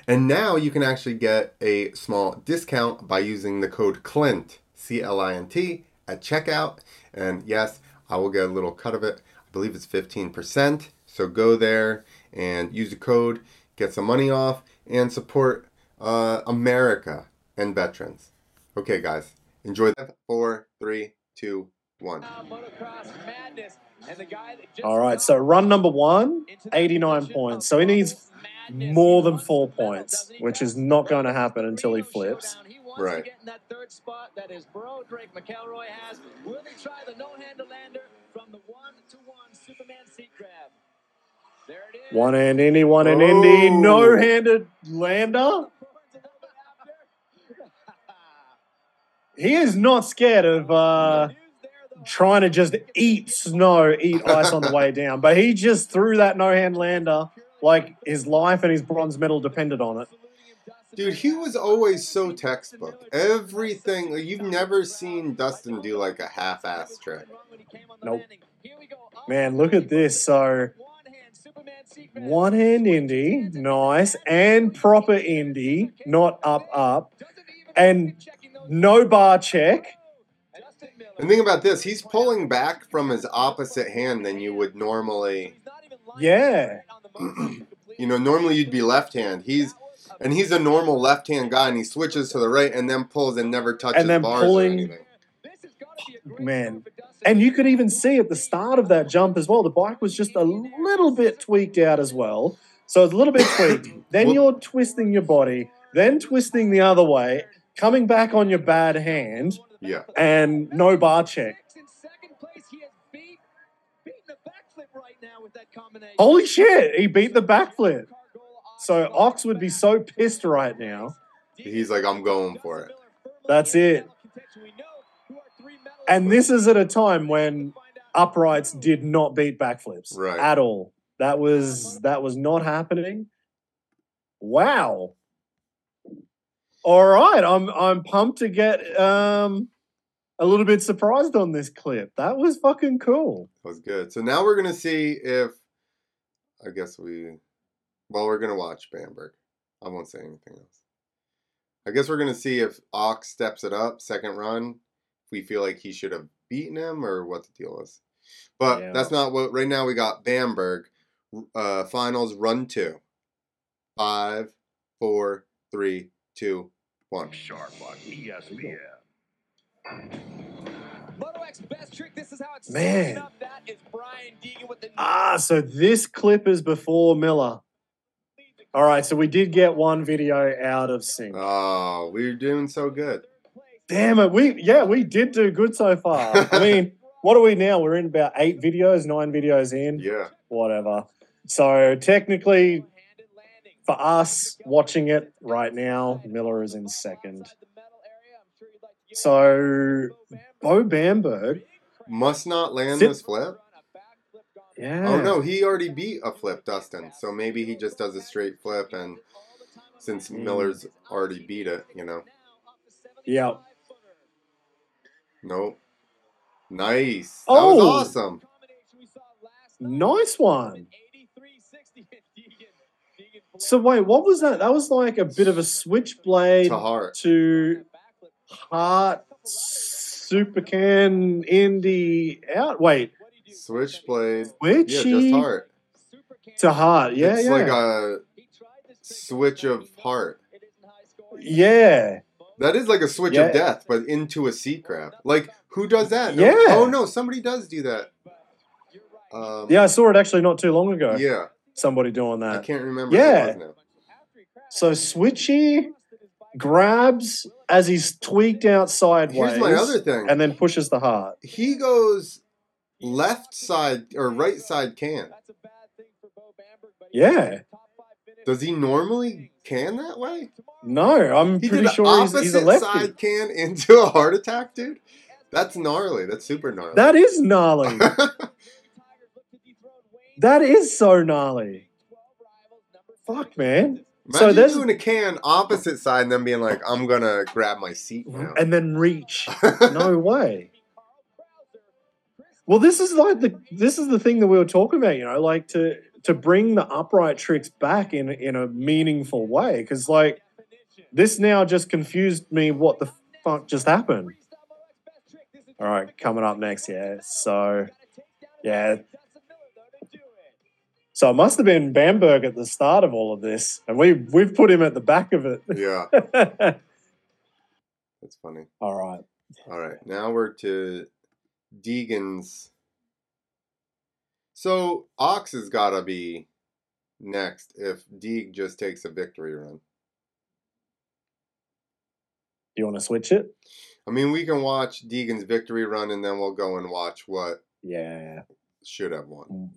S1: And now you can actually get a small discount by using the code CLINT, C L I N T, at checkout. And yes, I will get a little cut of it. I believe it's 15%. So go there and use the code, get some money off, and support uh, America and veterans. Okay, guys, enjoy that. Four, three, two, one.
S3: Motocross madness. And the guy that just
S2: All right, so run number one, 89 points. So he needs more than four points, which is not going to happen until he flips.
S3: showdown. He wants
S1: Right.
S3: get in that third spot that his bro Drake McElroy has. Will he try the no-hander lander from the one-to-one Superman seat grab? There it is.
S2: One hand Indy, one hand Indy, no handed lander. He is not scared of uh, trying to just eat snow, eat ice on the way down, but he just threw that no hand lander like his life and his bronze medal depended on it.
S1: Dude, he was always so textbook. Everything, like, you've never seen Dustin do like a half ass trick.
S2: Nope. Man, look at this. So one hand Indy, nice, and proper Indy, not up, up, and no bar check.
S1: And think about this he's pulling back from his opposite hand than you would normally.
S2: Yeah.
S1: You know, normally you'd be left hand. He's and he's a normal left hand guy, and he switches to the right and then pulls and never touches
S2: And then
S1: bars or
S2: pulling-
S1: anything.
S2: Man. And you could even see at the start of that jump as well, the bike was just a little bit tweaked out as well. So it's a little bit tweaked. Then
S1: Well-
S2: you're twisting your body, then twisting the other way, coming back on your bad hand,
S1: Yeah.
S2: and no bar check.
S3: In second place, he has beat, beaten the backflip right now with that combination.
S2: Holy shit, he beat the backflip. So Ox would be so pissed right now.
S1: He's like, I'm going for it.
S2: That's it. And this is at a time when uprights did not beat backflips
S1: Right.
S2: at all. That was that was not happening. Wow. All right, I'm I'm pumped to get um a little bit surprised on this clip. That was fucking cool.
S1: That was good. So now we're gonna see if I guess we well, we're gonna watch Bamburg. I won't say anything else. I guess we're gonna see if Ox steps it up, second run, if we feel like he should have beaten him or what the deal is. But
S2: Yeah.
S1: that's not what right now we got Bamburg uh finals run two. Five, four, three, two, one.
S6: Sharp on ESPN.
S3: Moto X best trick. This is how it's
S2: Man.
S3: up. That is Brian Deegan with the
S2: Ah, so this clip is before Miller. All right, so we did get one video out of sync.
S1: Oh, we're doing so good.
S2: Damn it, we yeah, we did do good so far. I mean, what are we now? We're in about eight videos, nine videos in,
S1: Yeah.
S2: whatever. So technically, for us watching it right now, Miller is in second. So Beau Bamburg,
S1: Must not land
S2: Sit-
S1: this flip.
S2: yeah.
S1: Oh no, he already beat a flip, Dustin. So maybe he just does a straight flip, and since
S2: Mm.
S1: Miller's already beat it, you know.
S2: Yeah.
S1: Nope. Nice. That was
S2: Oh.
S1: awesome.
S2: Nice one. So wait, what was that? That was like a bit of a switchblade
S1: To heart.
S2: to Heart Supercan Indy out. Wait,
S1: Switchblade.
S2: which
S1: Yeah, just heart.
S2: to Heart? Yeah,
S1: it's
S2: yeah,
S1: like a switch of heart.
S2: yeah.
S1: That is like a switch
S2: Yeah.
S1: of death, but into a seat grab. Like who does that? No-
S2: Yeah.
S1: Oh no, somebody does do that. Um,
S2: Yeah, I saw it actually not too long ago.
S1: Yeah.
S2: Somebody doing that.
S1: I can't remember.
S2: Yeah.
S1: Who it was now.
S2: So Switchy grabs as he's tweaked out sideways,
S1: Here's my other thing.
S2: and then pushes the heart.
S1: he goes left side or right side can.
S2: Yeah.
S1: Does he normally can that way?
S2: No, I'm
S1: He
S2: pretty sure he's, he's a lefty.
S1: side can into a heart attack, dude. That's gnarly. That's super gnarly.
S2: That is gnarly. that is so gnarly. Fuck, man.
S1: Imagine
S2: so there's-
S1: doing a can opposite side and then being like, "I'm gonna grab my seat mm-hmm. now."
S2: And then reach. No way. Well, this is like the this is the thing that we were talking about, you know, like to to bring the upright tricks back in in a meaningful way, because like this now just confused me. What the fuck just happened? All right, coming up next, yeah. So yeah, so it must have been Bamburg at the start of all of this, and we we've put him at the back of it.
S1: yeah, that's funny.
S2: all right.
S1: All right, now we're to Deegan's. So Ox has got to be next if Deeg just takes a victory run.
S2: Do you want to switch it?
S1: I mean, we can watch Deegan's victory run and then we'll go and watch what
S2: Yeah.
S1: should have won.
S2: Mm.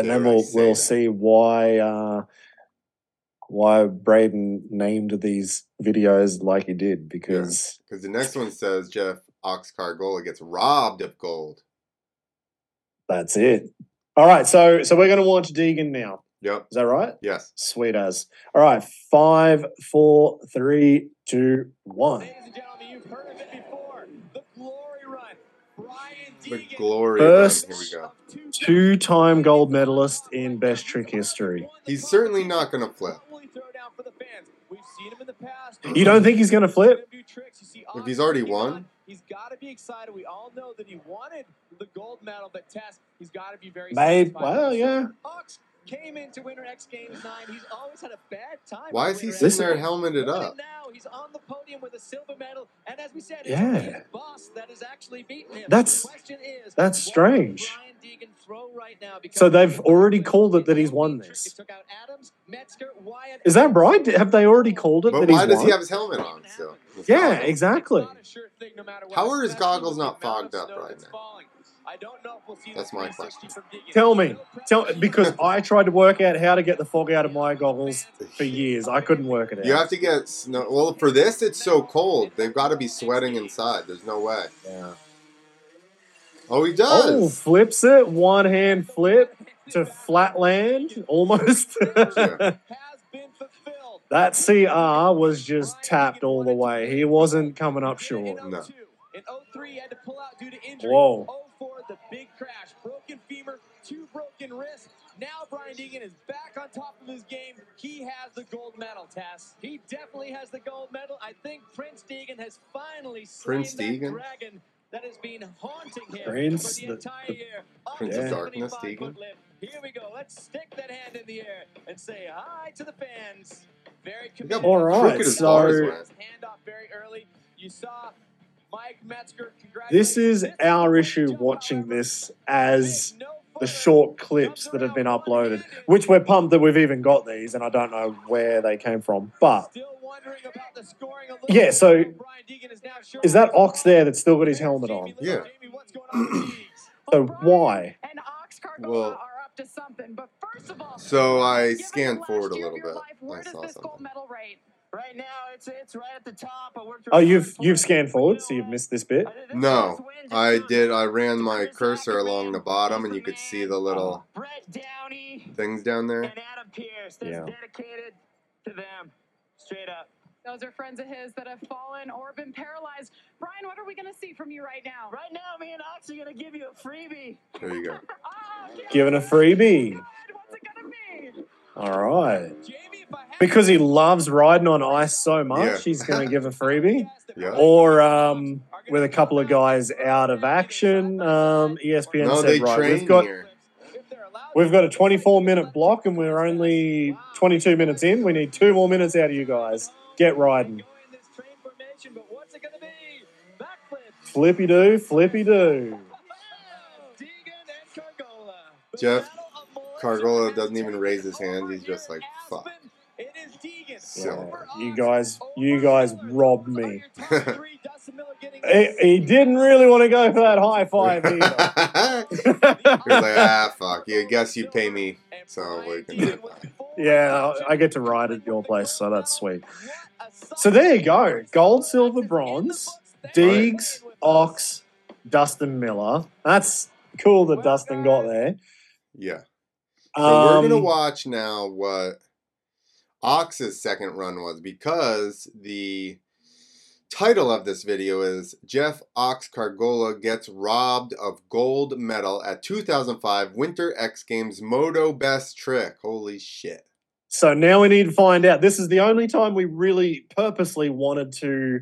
S1: And
S2: then we'll we'll
S1: that.
S2: see why uh, why Braden named these videos like he did because
S1: Because the next one says Jeff Ox Kargola gets robbed of gold.
S2: that's it. All right, so so we're gonna watch Deegan now.
S1: Yep.
S2: Is that right?
S1: Yes.
S2: Sweet as. All right, five, four, three, two, one.
S3: Ladies and gentlemen, you've heard of it before. The Glory Run. Brian
S1: The glory.
S2: First-
S1: Here we go.
S2: Two-time gold medalist in best trick history.
S1: He's certainly not going to flip.
S2: You don't think he's gonna flip?
S1: If he's already won?
S3: He's got to be excited. We all know that he wanted the gold medal, but Tess, he's got to be very
S2: Babe,
S3: satisfied.
S2: well, yeah.
S3: Ox came into Winter X Games 9. He's always had a bad time.
S1: Why is he
S3: Winter
S1: sitting there helmeted
S3: Won it
S1: up?
S3: Now he's on the podium with a silver medal, and as we said, it's
S2: Yeah.
S3: his boss that has actually beaten him.
S2: That's-
S3: The question is,
S2: that's strange.
S3: Throw right now?
S2: So they've already called it that he's won this.
S3: took out Adams, Metzger, Wyatt,
S2: Is that
S3: and
S2: right? Have they already called it
S1: But
S2: that he's won?
S1: why does he have his helmet on still?
S2: Yeah,
S1: goggles.
S2: exactly.
S3: It's not a sure no
S1: How are his goggles not fogged up right
S3: that's
S1: now?
S3: Falling. I don't know if we'll see
S1: That's my
S3: question.
S2: Tell me, tell because. I tried to work out how to get the fog out of my goggles for years. I couldn't work it out.
S1: You have to get snow. Well, for this, it's so cold. They've got to be sweating inside. There's no way.
S2: Yeah.
S1: Oh, he does.
S2: Oh,
S1: does.
S2: flips it. One hand flip to flat land almost.
S1: Yeah.
S3: Has been fulfilled.
S2: that CR was just tapped all the way. He wasn't coming up short.
S1: No.
S3: In 03, he had to pull out due to injury.
S2: Whoa.
S3: Oh, 04, the big crash. Broken femur, two broken wrists. Now Brian Deegan is back on top of his game. He has the gold medal, Tess. He definitely has the gold medal. I think Prince Deegan has finally slain
S1: Prince
S3: that
S1: Deegan?
S3: dragon that has been haunting him
S2: Prince,
S3: for the,
S2: the-
S3: entire
S2: the
S3: year.
S1: Prince
S2: of
S1: Darkness
S3: 75
S1: Deegan?
S3: Here we go. Let's stick that hand in the air and say hi to the fans. Very
S1: He
S3: committed.
S2: All right,
S1: crooked as
S2: so-
S1: bars went.
S3: Hand off very early. You saw Mike Metzger.
S2: This is our issue watching this as the short clips that have been uploaded, which we're pumped that we've even got these, and I don't know where they came from. But
S3: Still wondering about the scoring a little
S2: Yeah, so
S3: is now showing
S2: is that Ox there that's still got his helmet on?
S1: Yeah.
S3: Jamie, what's going on with these?
S2: So why?
S5: And Ox
S1: Well-
S5: are up to something. But first of all,
S1: So I scanned forward a little bit. I saw something.
S5: Medal rate?
S4: Right now, it's it's right at the top. I worked
S2: Oh, you've you've scanned forward, so
S4: You know,
S2: you've missed this bit.
S4: Uh, I did this
S1: No,
S4: last win just
S1: I did. I ran my cursor along the bottom, and you could see the little uh,
S4: Brett Downey
S1: things down there.
S4: and Adam Pierce. That's
S2: Yeah.
S4: dedicated to them. Straight up.
S5: Those are friends of his that have fallen or been paralyzed. Brian, what are we going to see from you right now?
S4: Right now, me and Ox are gonna give you a freebie.
S1: There you go.
S5: Oh,
S2: Giving a
S5: us
S2: freebie.
S5: God, What's it going to be?
S2: All right.
S3: Jamie, if I had
S2: Because he loves riding on ice so much,
S1: Yeah.
S2: he's going to give a freebie.
S1: Yeah.
S2: Or um, with a couple of guys out of action, um, ESPN
S1: No,
S2: said, right, we've got
S1: here.
S2: we've got a 24 minute block and we're only 22 minutes in. We need two more minutes out of you guys. Get riding. Flippy do, flippy do.
S1: Jeff Kargola doesn't even raise his hand. He's just like, fuck. Silver.
S2: You guys, you guys robbed me. He, he didn't really want to go for that high five either.
S1: He was like, ah, fuck. Yeah, I guess you pay me, so we can do it.
S2: Yeah, I get to ride at your place, so that's sweet. So there you go. Gold, silver, bronze. Deegs, Ox, Dustin Miller. That's cool that Dustin got there.
S1: Yeah. So we're gonna
S2: Um,
S1: watch now what Ox's second run was because the title of this video is Jeff Ox Kargola gets robbed of gold medal at 2005 Winter X Games Moto Best Trick. Holy shit.
S2: So now we need to find out. This is the only time we really purposely wanted to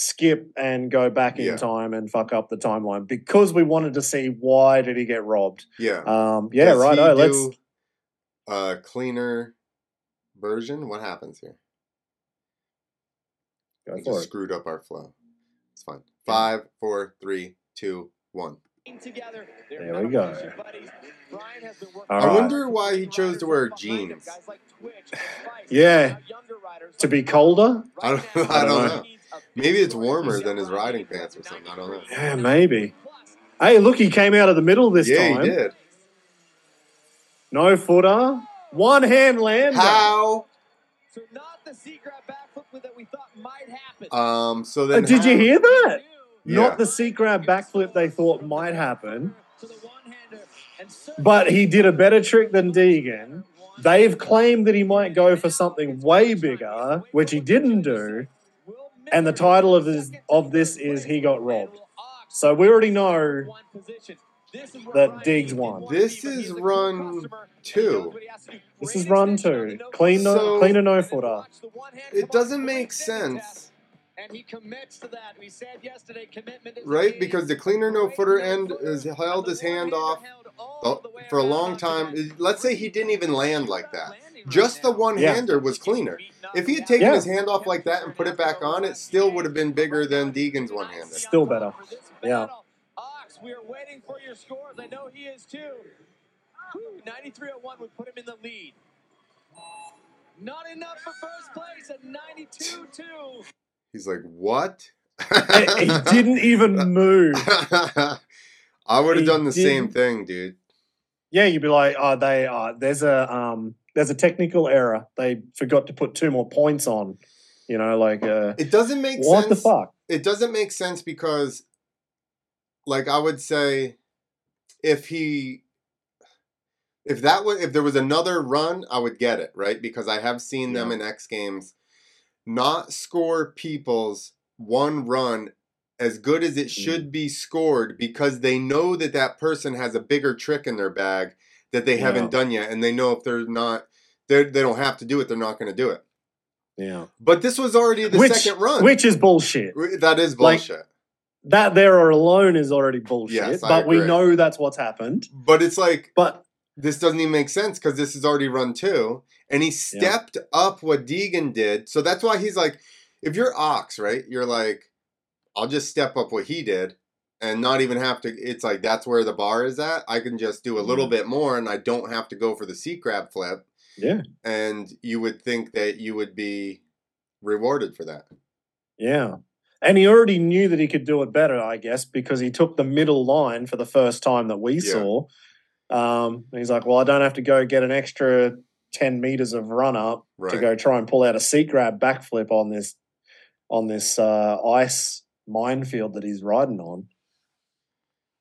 S2: skip and go back in
S1: Yeah.
S2: time and fuck up the timeline because we wanted to see why did he get robbed.
S1: Yeah.
S2: Um, yeah,
S1: Does
S2: right.
S1: he
S2: Oh, let's.
S1: do a cleaner version. What happens here?
S2: Go
S1: We
S2: for
S1: just
S2: it.
S1: screwed up our flow. It's fine. Five, four, three, two, one.
S3: Together.
S2: There we go.
S3: All
S2: All
S1: I
S2: right.
S1: wonder why he chose to wear jeans.
S2: Yeah. To be colder?
S1: I don't, I don't know. Maybe it's warmer than his riding pants or something. I don't know.
S2: Yeah, maybe. Hey, look, he came out of the middle this
S1: yeah,
S2: time.
S1: he did.
S2: No footer. One hand land.
S1: How?
S3: So not the seat grab backflip that we thought might happen.
S1: Um. So
S2: Uh,
S1: then,
S2: did you hear that?
S1: Yeah.
S2: Not the seat grab backflip they thought might happen, but he did a better trick than Deegan. They've claimed that he might go for something way bigger, which he didn't do. And the title of this of this is he got robbed. So we already know that Deegs won.
S1: This is run two.
S2: This is run two. Clean no,
S1: So-
S2: clean a no footer.
S1: It doesn't make sense,
S3: And he commits to that. We said yesterday commitment is
S1: right? Because the cleaner no footer end has held his hand off for a long time. Let's say he didn't even land like that. Just the one hander was cleaner. If he had taken
S2: Yeah.
S1: his hand off like that and put it back on, it still would have been bigger than Deegan's one hander.
S2: Still better. Yeah.
S3: Ox, we are waiting for your scores. I know he is too. Whew, 93.01 would put him in the lead. Not enough for first place at 92 2.
S1: He's like, what?
S2: he didn't even move.
S1: I would have done the same
S2: didn't-
S1: thing, dude.
S2: Yeah, you'd be like, oh, they uh, there's a um, there's a technical error. They forgot to put two more points on. You know, like uh,
S1: It doesn't make
S2: what
S1: sense.
S2: the fuck?
S1: It doesn't make sense because, like, I would say, if he, if that was, if there was another run, I would get it, right? Because I have seen them in X Games not score people's one run as good as
S2: Mm.
S1: it should be scored because they know that that person has a bigger trick in their bag that they
S2: Yeah.
S1: haven't done yet, and they know if they're not, they're, they don't have to do it, they're not going to do it.
S2: Yeah,
S1: But this was already the
S2: which
S1: second run.
S2: which is bullshit.
S1: that is
S2: like,
S1: bullshit.
S2: That there alone is already bullshit.
S1: Yes,
S2: but we know that's what's happened.
S1: But it's like
S2: But
S1: this doesn't even make sense because this is already run two, and he stepped up what Deegan did. So that's why he's like, if you're Ox, right? You're like, I'll just step up what he did, and not even have to. It's like that's where the bar is at. I can just do a little
S2: Mhm.
S1: bit more, and I don't have to go for the seat grab flip.
S2: yeah,
S1: And you would think that you would be rewarded for that.
S2: yeah. And he already knew that he could do it better, I guess, because he took the middle line for the first time that we
S1: Yeah.
S2: saw. Um, and he's like, "Well, I don't have to go get an extra ten meters of run up
S1: Right.
S2: to go try and pull out a seat grab backflip on this on this uh, ice minefield that he's riding on."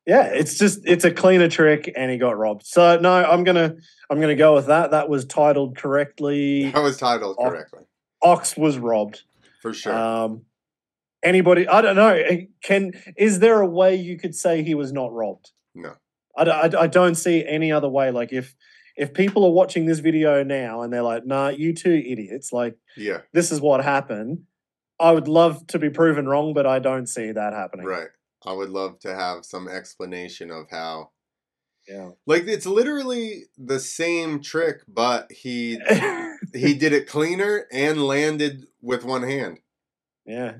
S2: Yeah, it's just it's a cleaner trick, and he got robbed. So no, I'm gonna I'm gonna go with that. That was titled correctly.
S1: That was titled
S2: Ox-
S1: correctly
S2: Ox was robbed.
S1: for sure.
S2: Um, anybody? I don't know. eh, Can is there a way you could say he was not robbed?
S1: no.
S2: I I don't see any other way. Like if if people are watching this video now and they're like, "Nah, you two idiots," like
S1: Yeah.
S2: this is what happened. I would love to be proven wrong, but I don't see that happening.
S1: Right. I would love to have some explanation of how
S2: Yeah.
S1: like it's literally the same trick but he he did it cleaner and landed with one hand.
S2: yeah.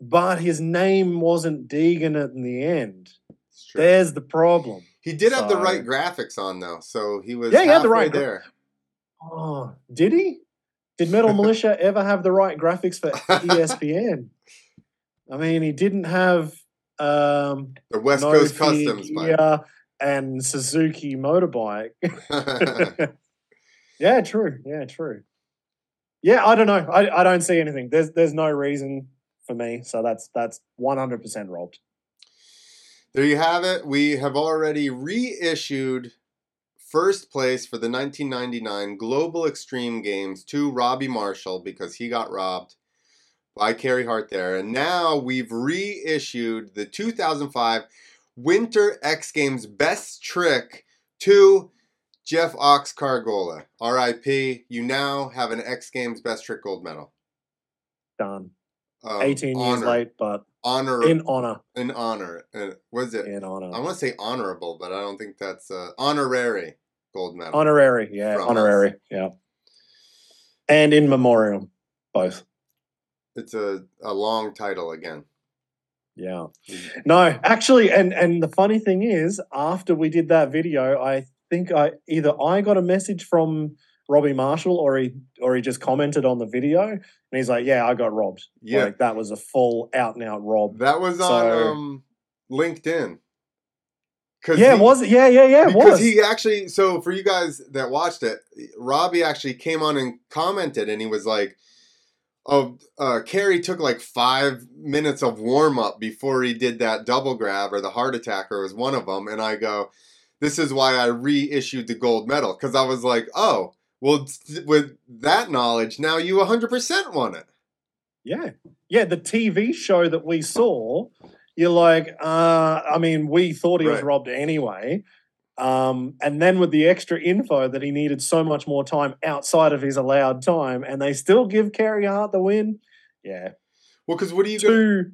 S2: But his name wasn't Deegan in the end. There's the problem.
S1: he did have the right graphics on though, so he was
S2: Yeah, he had the right
S1: there.
S2: Oh, did he? Did Metal Militia ever have the right graphics for ESPN? I mean, he didn't have um,
S1: The West
S2: no
S1: Coast Customs bike.
S2: And Suzuki motorbike. yeah, true. Yeah, true. Yeah, I don't know. I, I don't see anything. There's there's no reason for me, so that's that's one hundred percent robbed.
S1: there you have it. We have already reissued first place for the 1999 Global Extreme Games to Robbie Marshall because he got robbed by Carey Hart there. And now we've reissued the 2005 Winter X Games Best Trick to Jeff Ox Kargola. RIP. You now have an X Games Best Trick gold medal.
S2: Done.
S1: Um,
S2: Eighteen years
S1: honor-
S2: late, but
S1: Honor.
S2: in honor.
S1: in honor. Uh, was it?
S2: In honor.
S1: I want to say honorable, but I don't think that's uh, honorary gold medal.
S2: Honorary, yeah,
S1: From us.
S2: honorary, yeah. And in memoriam, both.
S1: It's a, a long title again.
S2: Yeah. No, actually, and and the funny thing is, after we did that video, I think I either I got a message from Robbie Marshall or he or he just commented on the video and he's like, Yeah, I got robbed.
S1: Yeah.
S2: Like that was a full out and out rob.
S1: That was on
S2: So-
S1: um, LinkedIn.
S2: Yeah,
S1: he-
S2: was it? Yeah, yeah, yeah, it
S1: because
S2: was.
S1: he actually, so for you guys that watched it, Robbie actually came on and commented, and he was like, "Oh, uh, Carey took like five minutes of warm up before he did that double grab or the heart attack or was one of them." And I go, "This is why I reissued the gold medal because I was like, oh, well, with that knowledge, now you 100% won it."
S2: Yeah. Yeah, the TV show that we saw, you're like, uh, I mean, we thought he was robbed anyway. Um, and then with the extra info that he needed so much more time outside of his allowed time, and they still give Carey Hart the win. Yeah.
S1: Well, because what are you going? to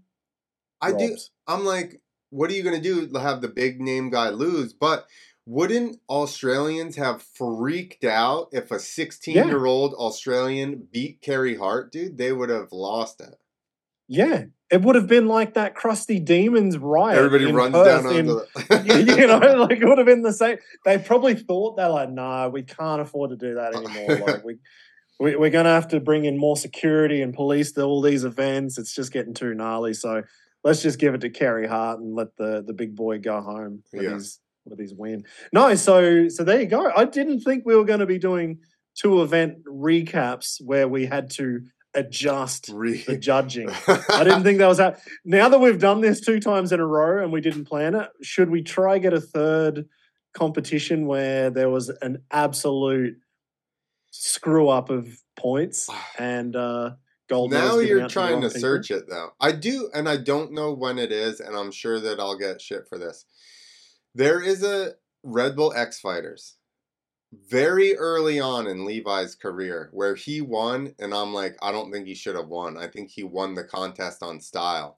S1: I do. I'm like, what are you going to do? Have the big name guy lose? But wouldn't Australians have freaked out if a 16 year old Australian beat Carey Hart, dude? They would have lost it.
S2: Yeah. It would have been like that Crusty Demons riot.
S1: Everybody runs
S2: Perth
S1: down
S2: in- you
S1: the.
S2: know, like it would have been the same. They probably thought they're like, nah, we can't afford to do that anymore. like we we, we're going to have to bring in more security and police to all these events. It's just getting too gnarly. So let's just give it to Carey Hart and let the the big boy go home with
S1: Yeah.
S2: his with his win. No, so so there you go. I didn't think we were going to be doing two event recaps where we had to adjust
S1: Re-
S2: the judging. I didn't think that was that. Now that we've done this two times in a row and we didn't plan it, should we try get a third competition where there was an absolute screw up of points and uh gold
S1: now you're trying to
S2: people?
S1: search it though. I do, and I don't know when it is, and I'm sure that I'll get shit for this. There is a Red Bull X Fighters very early on in Levi's career where he won, and I'm like, I don't think he should have won. I think he won the contest on style.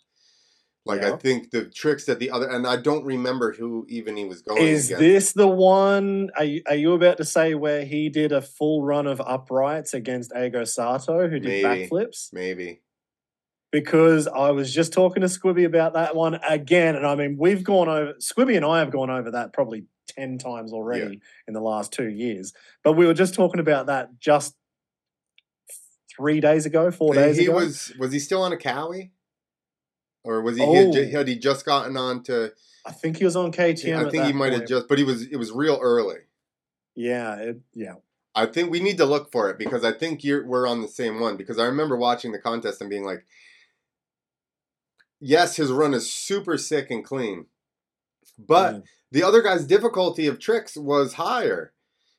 S1: Like I think the tricks that the other, and I don't remember who even he was going
S2: Is
S1: against.
S2: this the one? Are you, are you about to say where he did a full run of uprights against Eigo Sato, who did
S1: Maybe.
S2: backflips?
S1: Maybe.
S2: because I was just talking to Squibby about that one again. And I mean, we've gone over, Squibby and I have gone over that probably 10 times already in the last two years. But we were just talking about that just three days ago, four
S1: Hey,
S2: days
S1: he
S2: ago.
S1: was was he still on a Cowie? Or was he, he had,
S2: Oh.
S1: had he just gotten on to
S2: I think he was on KTM.
S1: I think he might have just but he was it was real early.
S2: Yeah, it, yeah.
S1: I think we need to look for it because I think you're we're on the same one because I remember watching the contest and being like, yes, his run is super sick and clean, but
S2: Mm.
S1: the other guy's difficulty of tricks was higher.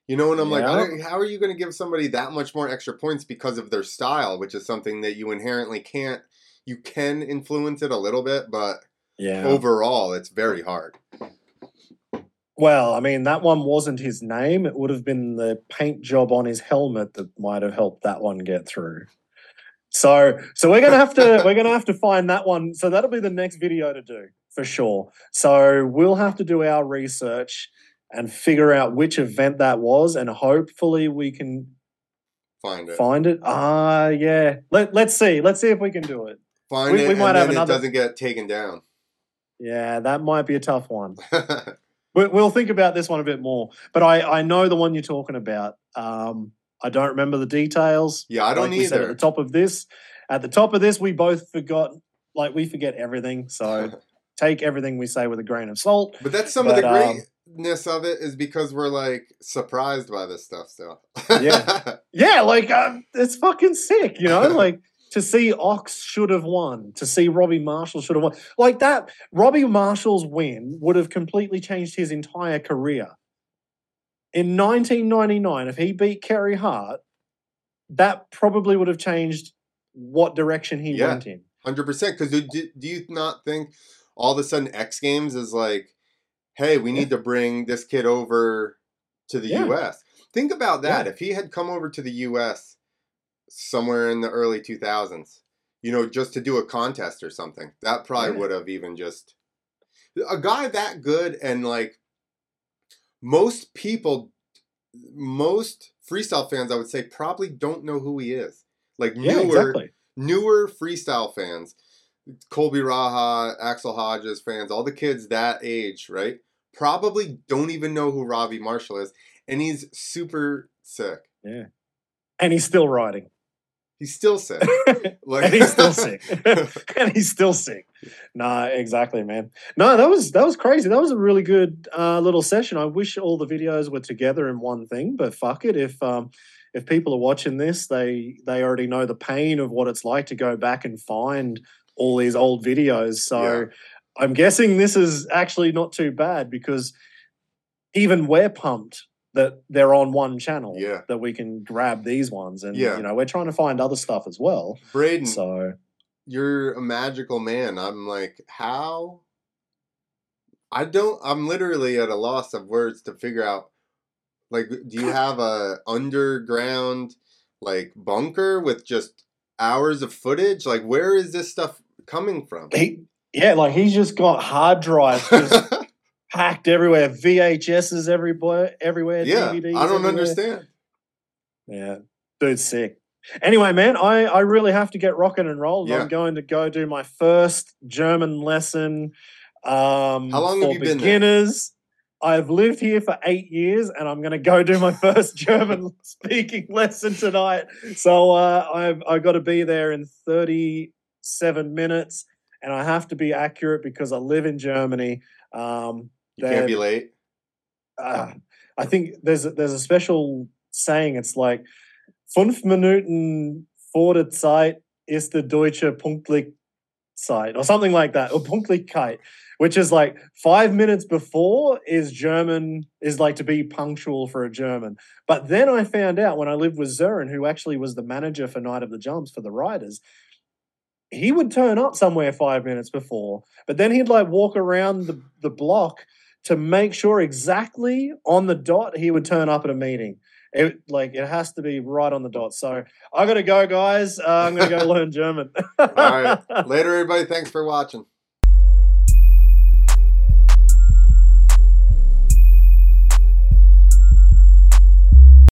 S1: You know, and I'm like,
S2: Yeah.
S1: how are you going to give somebody that much more extra points because of their style, which is something that you inherently can't. You can influence it a little bit, but
S2: yeah.
S1: overall, it's very hard.
S2: Well, I mean, that one wasn't his name. It would have been the paint job on his helmet that might have helped that one get through. So, so we're gonna have to we're gonna have to find that one. So that'll be the next video to do for sure. So we'll have to do our research and figure out which event that was, and hopefully we can
S1: Find it,
S2: find it. Ah, yeah. Let Let's see. Let's see if we can do it.
S1: find
S2: we-
S1: it,
S2: we might have another-
S1: it doesn't get taken down.
S2: Yeah, that might be a tough one. We- We'll think about this one a bit more, but I, I know the one you're talking about. Um, I don't remember the details.
S1: yeah, I don't
S2: like said at the top of this, at the top of this, we both forgot. Like we forget everything, so take everything we say with a grain of salt.
S1: But that's some of the
S2: um,
S1: greatness of it is because we're like surprised by this stuff still.
S2: Yeah. Yeah, like um, it's fucking sick, you know. like to see Ox should have won, to see Robbie Marshall should have won, like that. Robbie Marshall's win would have completely changed his entire career. In 1999, if he beat Carey Hart, that probably would have changed what direction he
S1: Yeah.
S2: went in.
S1: Hundred percent. Because do, do do you not think all of a sudden X Games is like, hey, we need to bring this kid over to the
S2: Yeah.
S1: U.S. Think about that.
S2: Yeah.
S1: If he had come over to the U.S. somewhere in the early two thousands, you know, just to do a contest or something, that probably
S2: Yeah.
S1: would have even just a guy that good and like most people, most freestyle fans, I would say, probably don't know who he is. Like
S2: Yeah,
S1: newer
S2: exactly.
S1: newer freestyle fans, Colby Raha, Axel Hodges fans, all the kids that age, right? Probably don't even know who Robbie Marshall is, and he's super sick.
S2: Yeah, and he's still riding.
S1: He's still sick. Like
S2: and he's still sick. and he's still sick. Nah, exactly, man. No, that was that was crazy. That was a really good uh, little session. I wish all the videos were together in one thing, but fuck it. If um, if people are watching this, they they already know the pain of what it's like to go back and find all these old videos. So
S1: Yeah.
S2: I'm guessing this is actually not too bad because even we're pumped that they're on one channel.
S1: Yeah.
S2: That we can grab these ones, and
S1: Yeah.
S2: you know we're trying to find other stuff as well.
S1: Braden,
S2: So
S1: you're a magical man. I'm like, how? I don't. I'm literally at a loss of words to figure out. Like, do you have a underground like bunker with just hours of footage? Like, where is this stuff coming from?
S2: he, yeah, like he's just got hard drives just packed everywhere, VHSs everywhere, everywhere.
S1: yeah,
S2: DVDs
S1: I don't
S2: everywhere.
S1: understand.
S2: Yeah, dude's sick. Anyway, man, I, I really have to get rocking and rolling.
S1: Yeah.
S2: I'm going to go do my first German lesson. Um,
S1: How long
S2: for
S1: have you been there?
S2: beginners? I've lived here for eight years, and I'm going to go do my first German speaking lesson tonight. So uh, I've I got to be there in 37 minutes, and I have to be accurate because I live in Germany. Um,
S1: You can't be late.
S2: uh, I think there's a, there's a special saying. It's like fünf Minuten vor der Zeit ist der deutsche Punktlichkeit or something like that, or Punktlichkeit, which is like five minutes before is German is like to be punctual for a German. But then I found out when I lived with Zurin, who actually was the manager for Night of the Jumps for the riders. He would turn up somewhere five minutes before, but then he'd like walk around the, the block to make sure exactly on the dot he would turn up at a meeting. It like it has to be right on the dot. So I gotta go, guys. Uh, I'm gonna go learn German.
S1: All right. Later, everybody. Thanks for watching.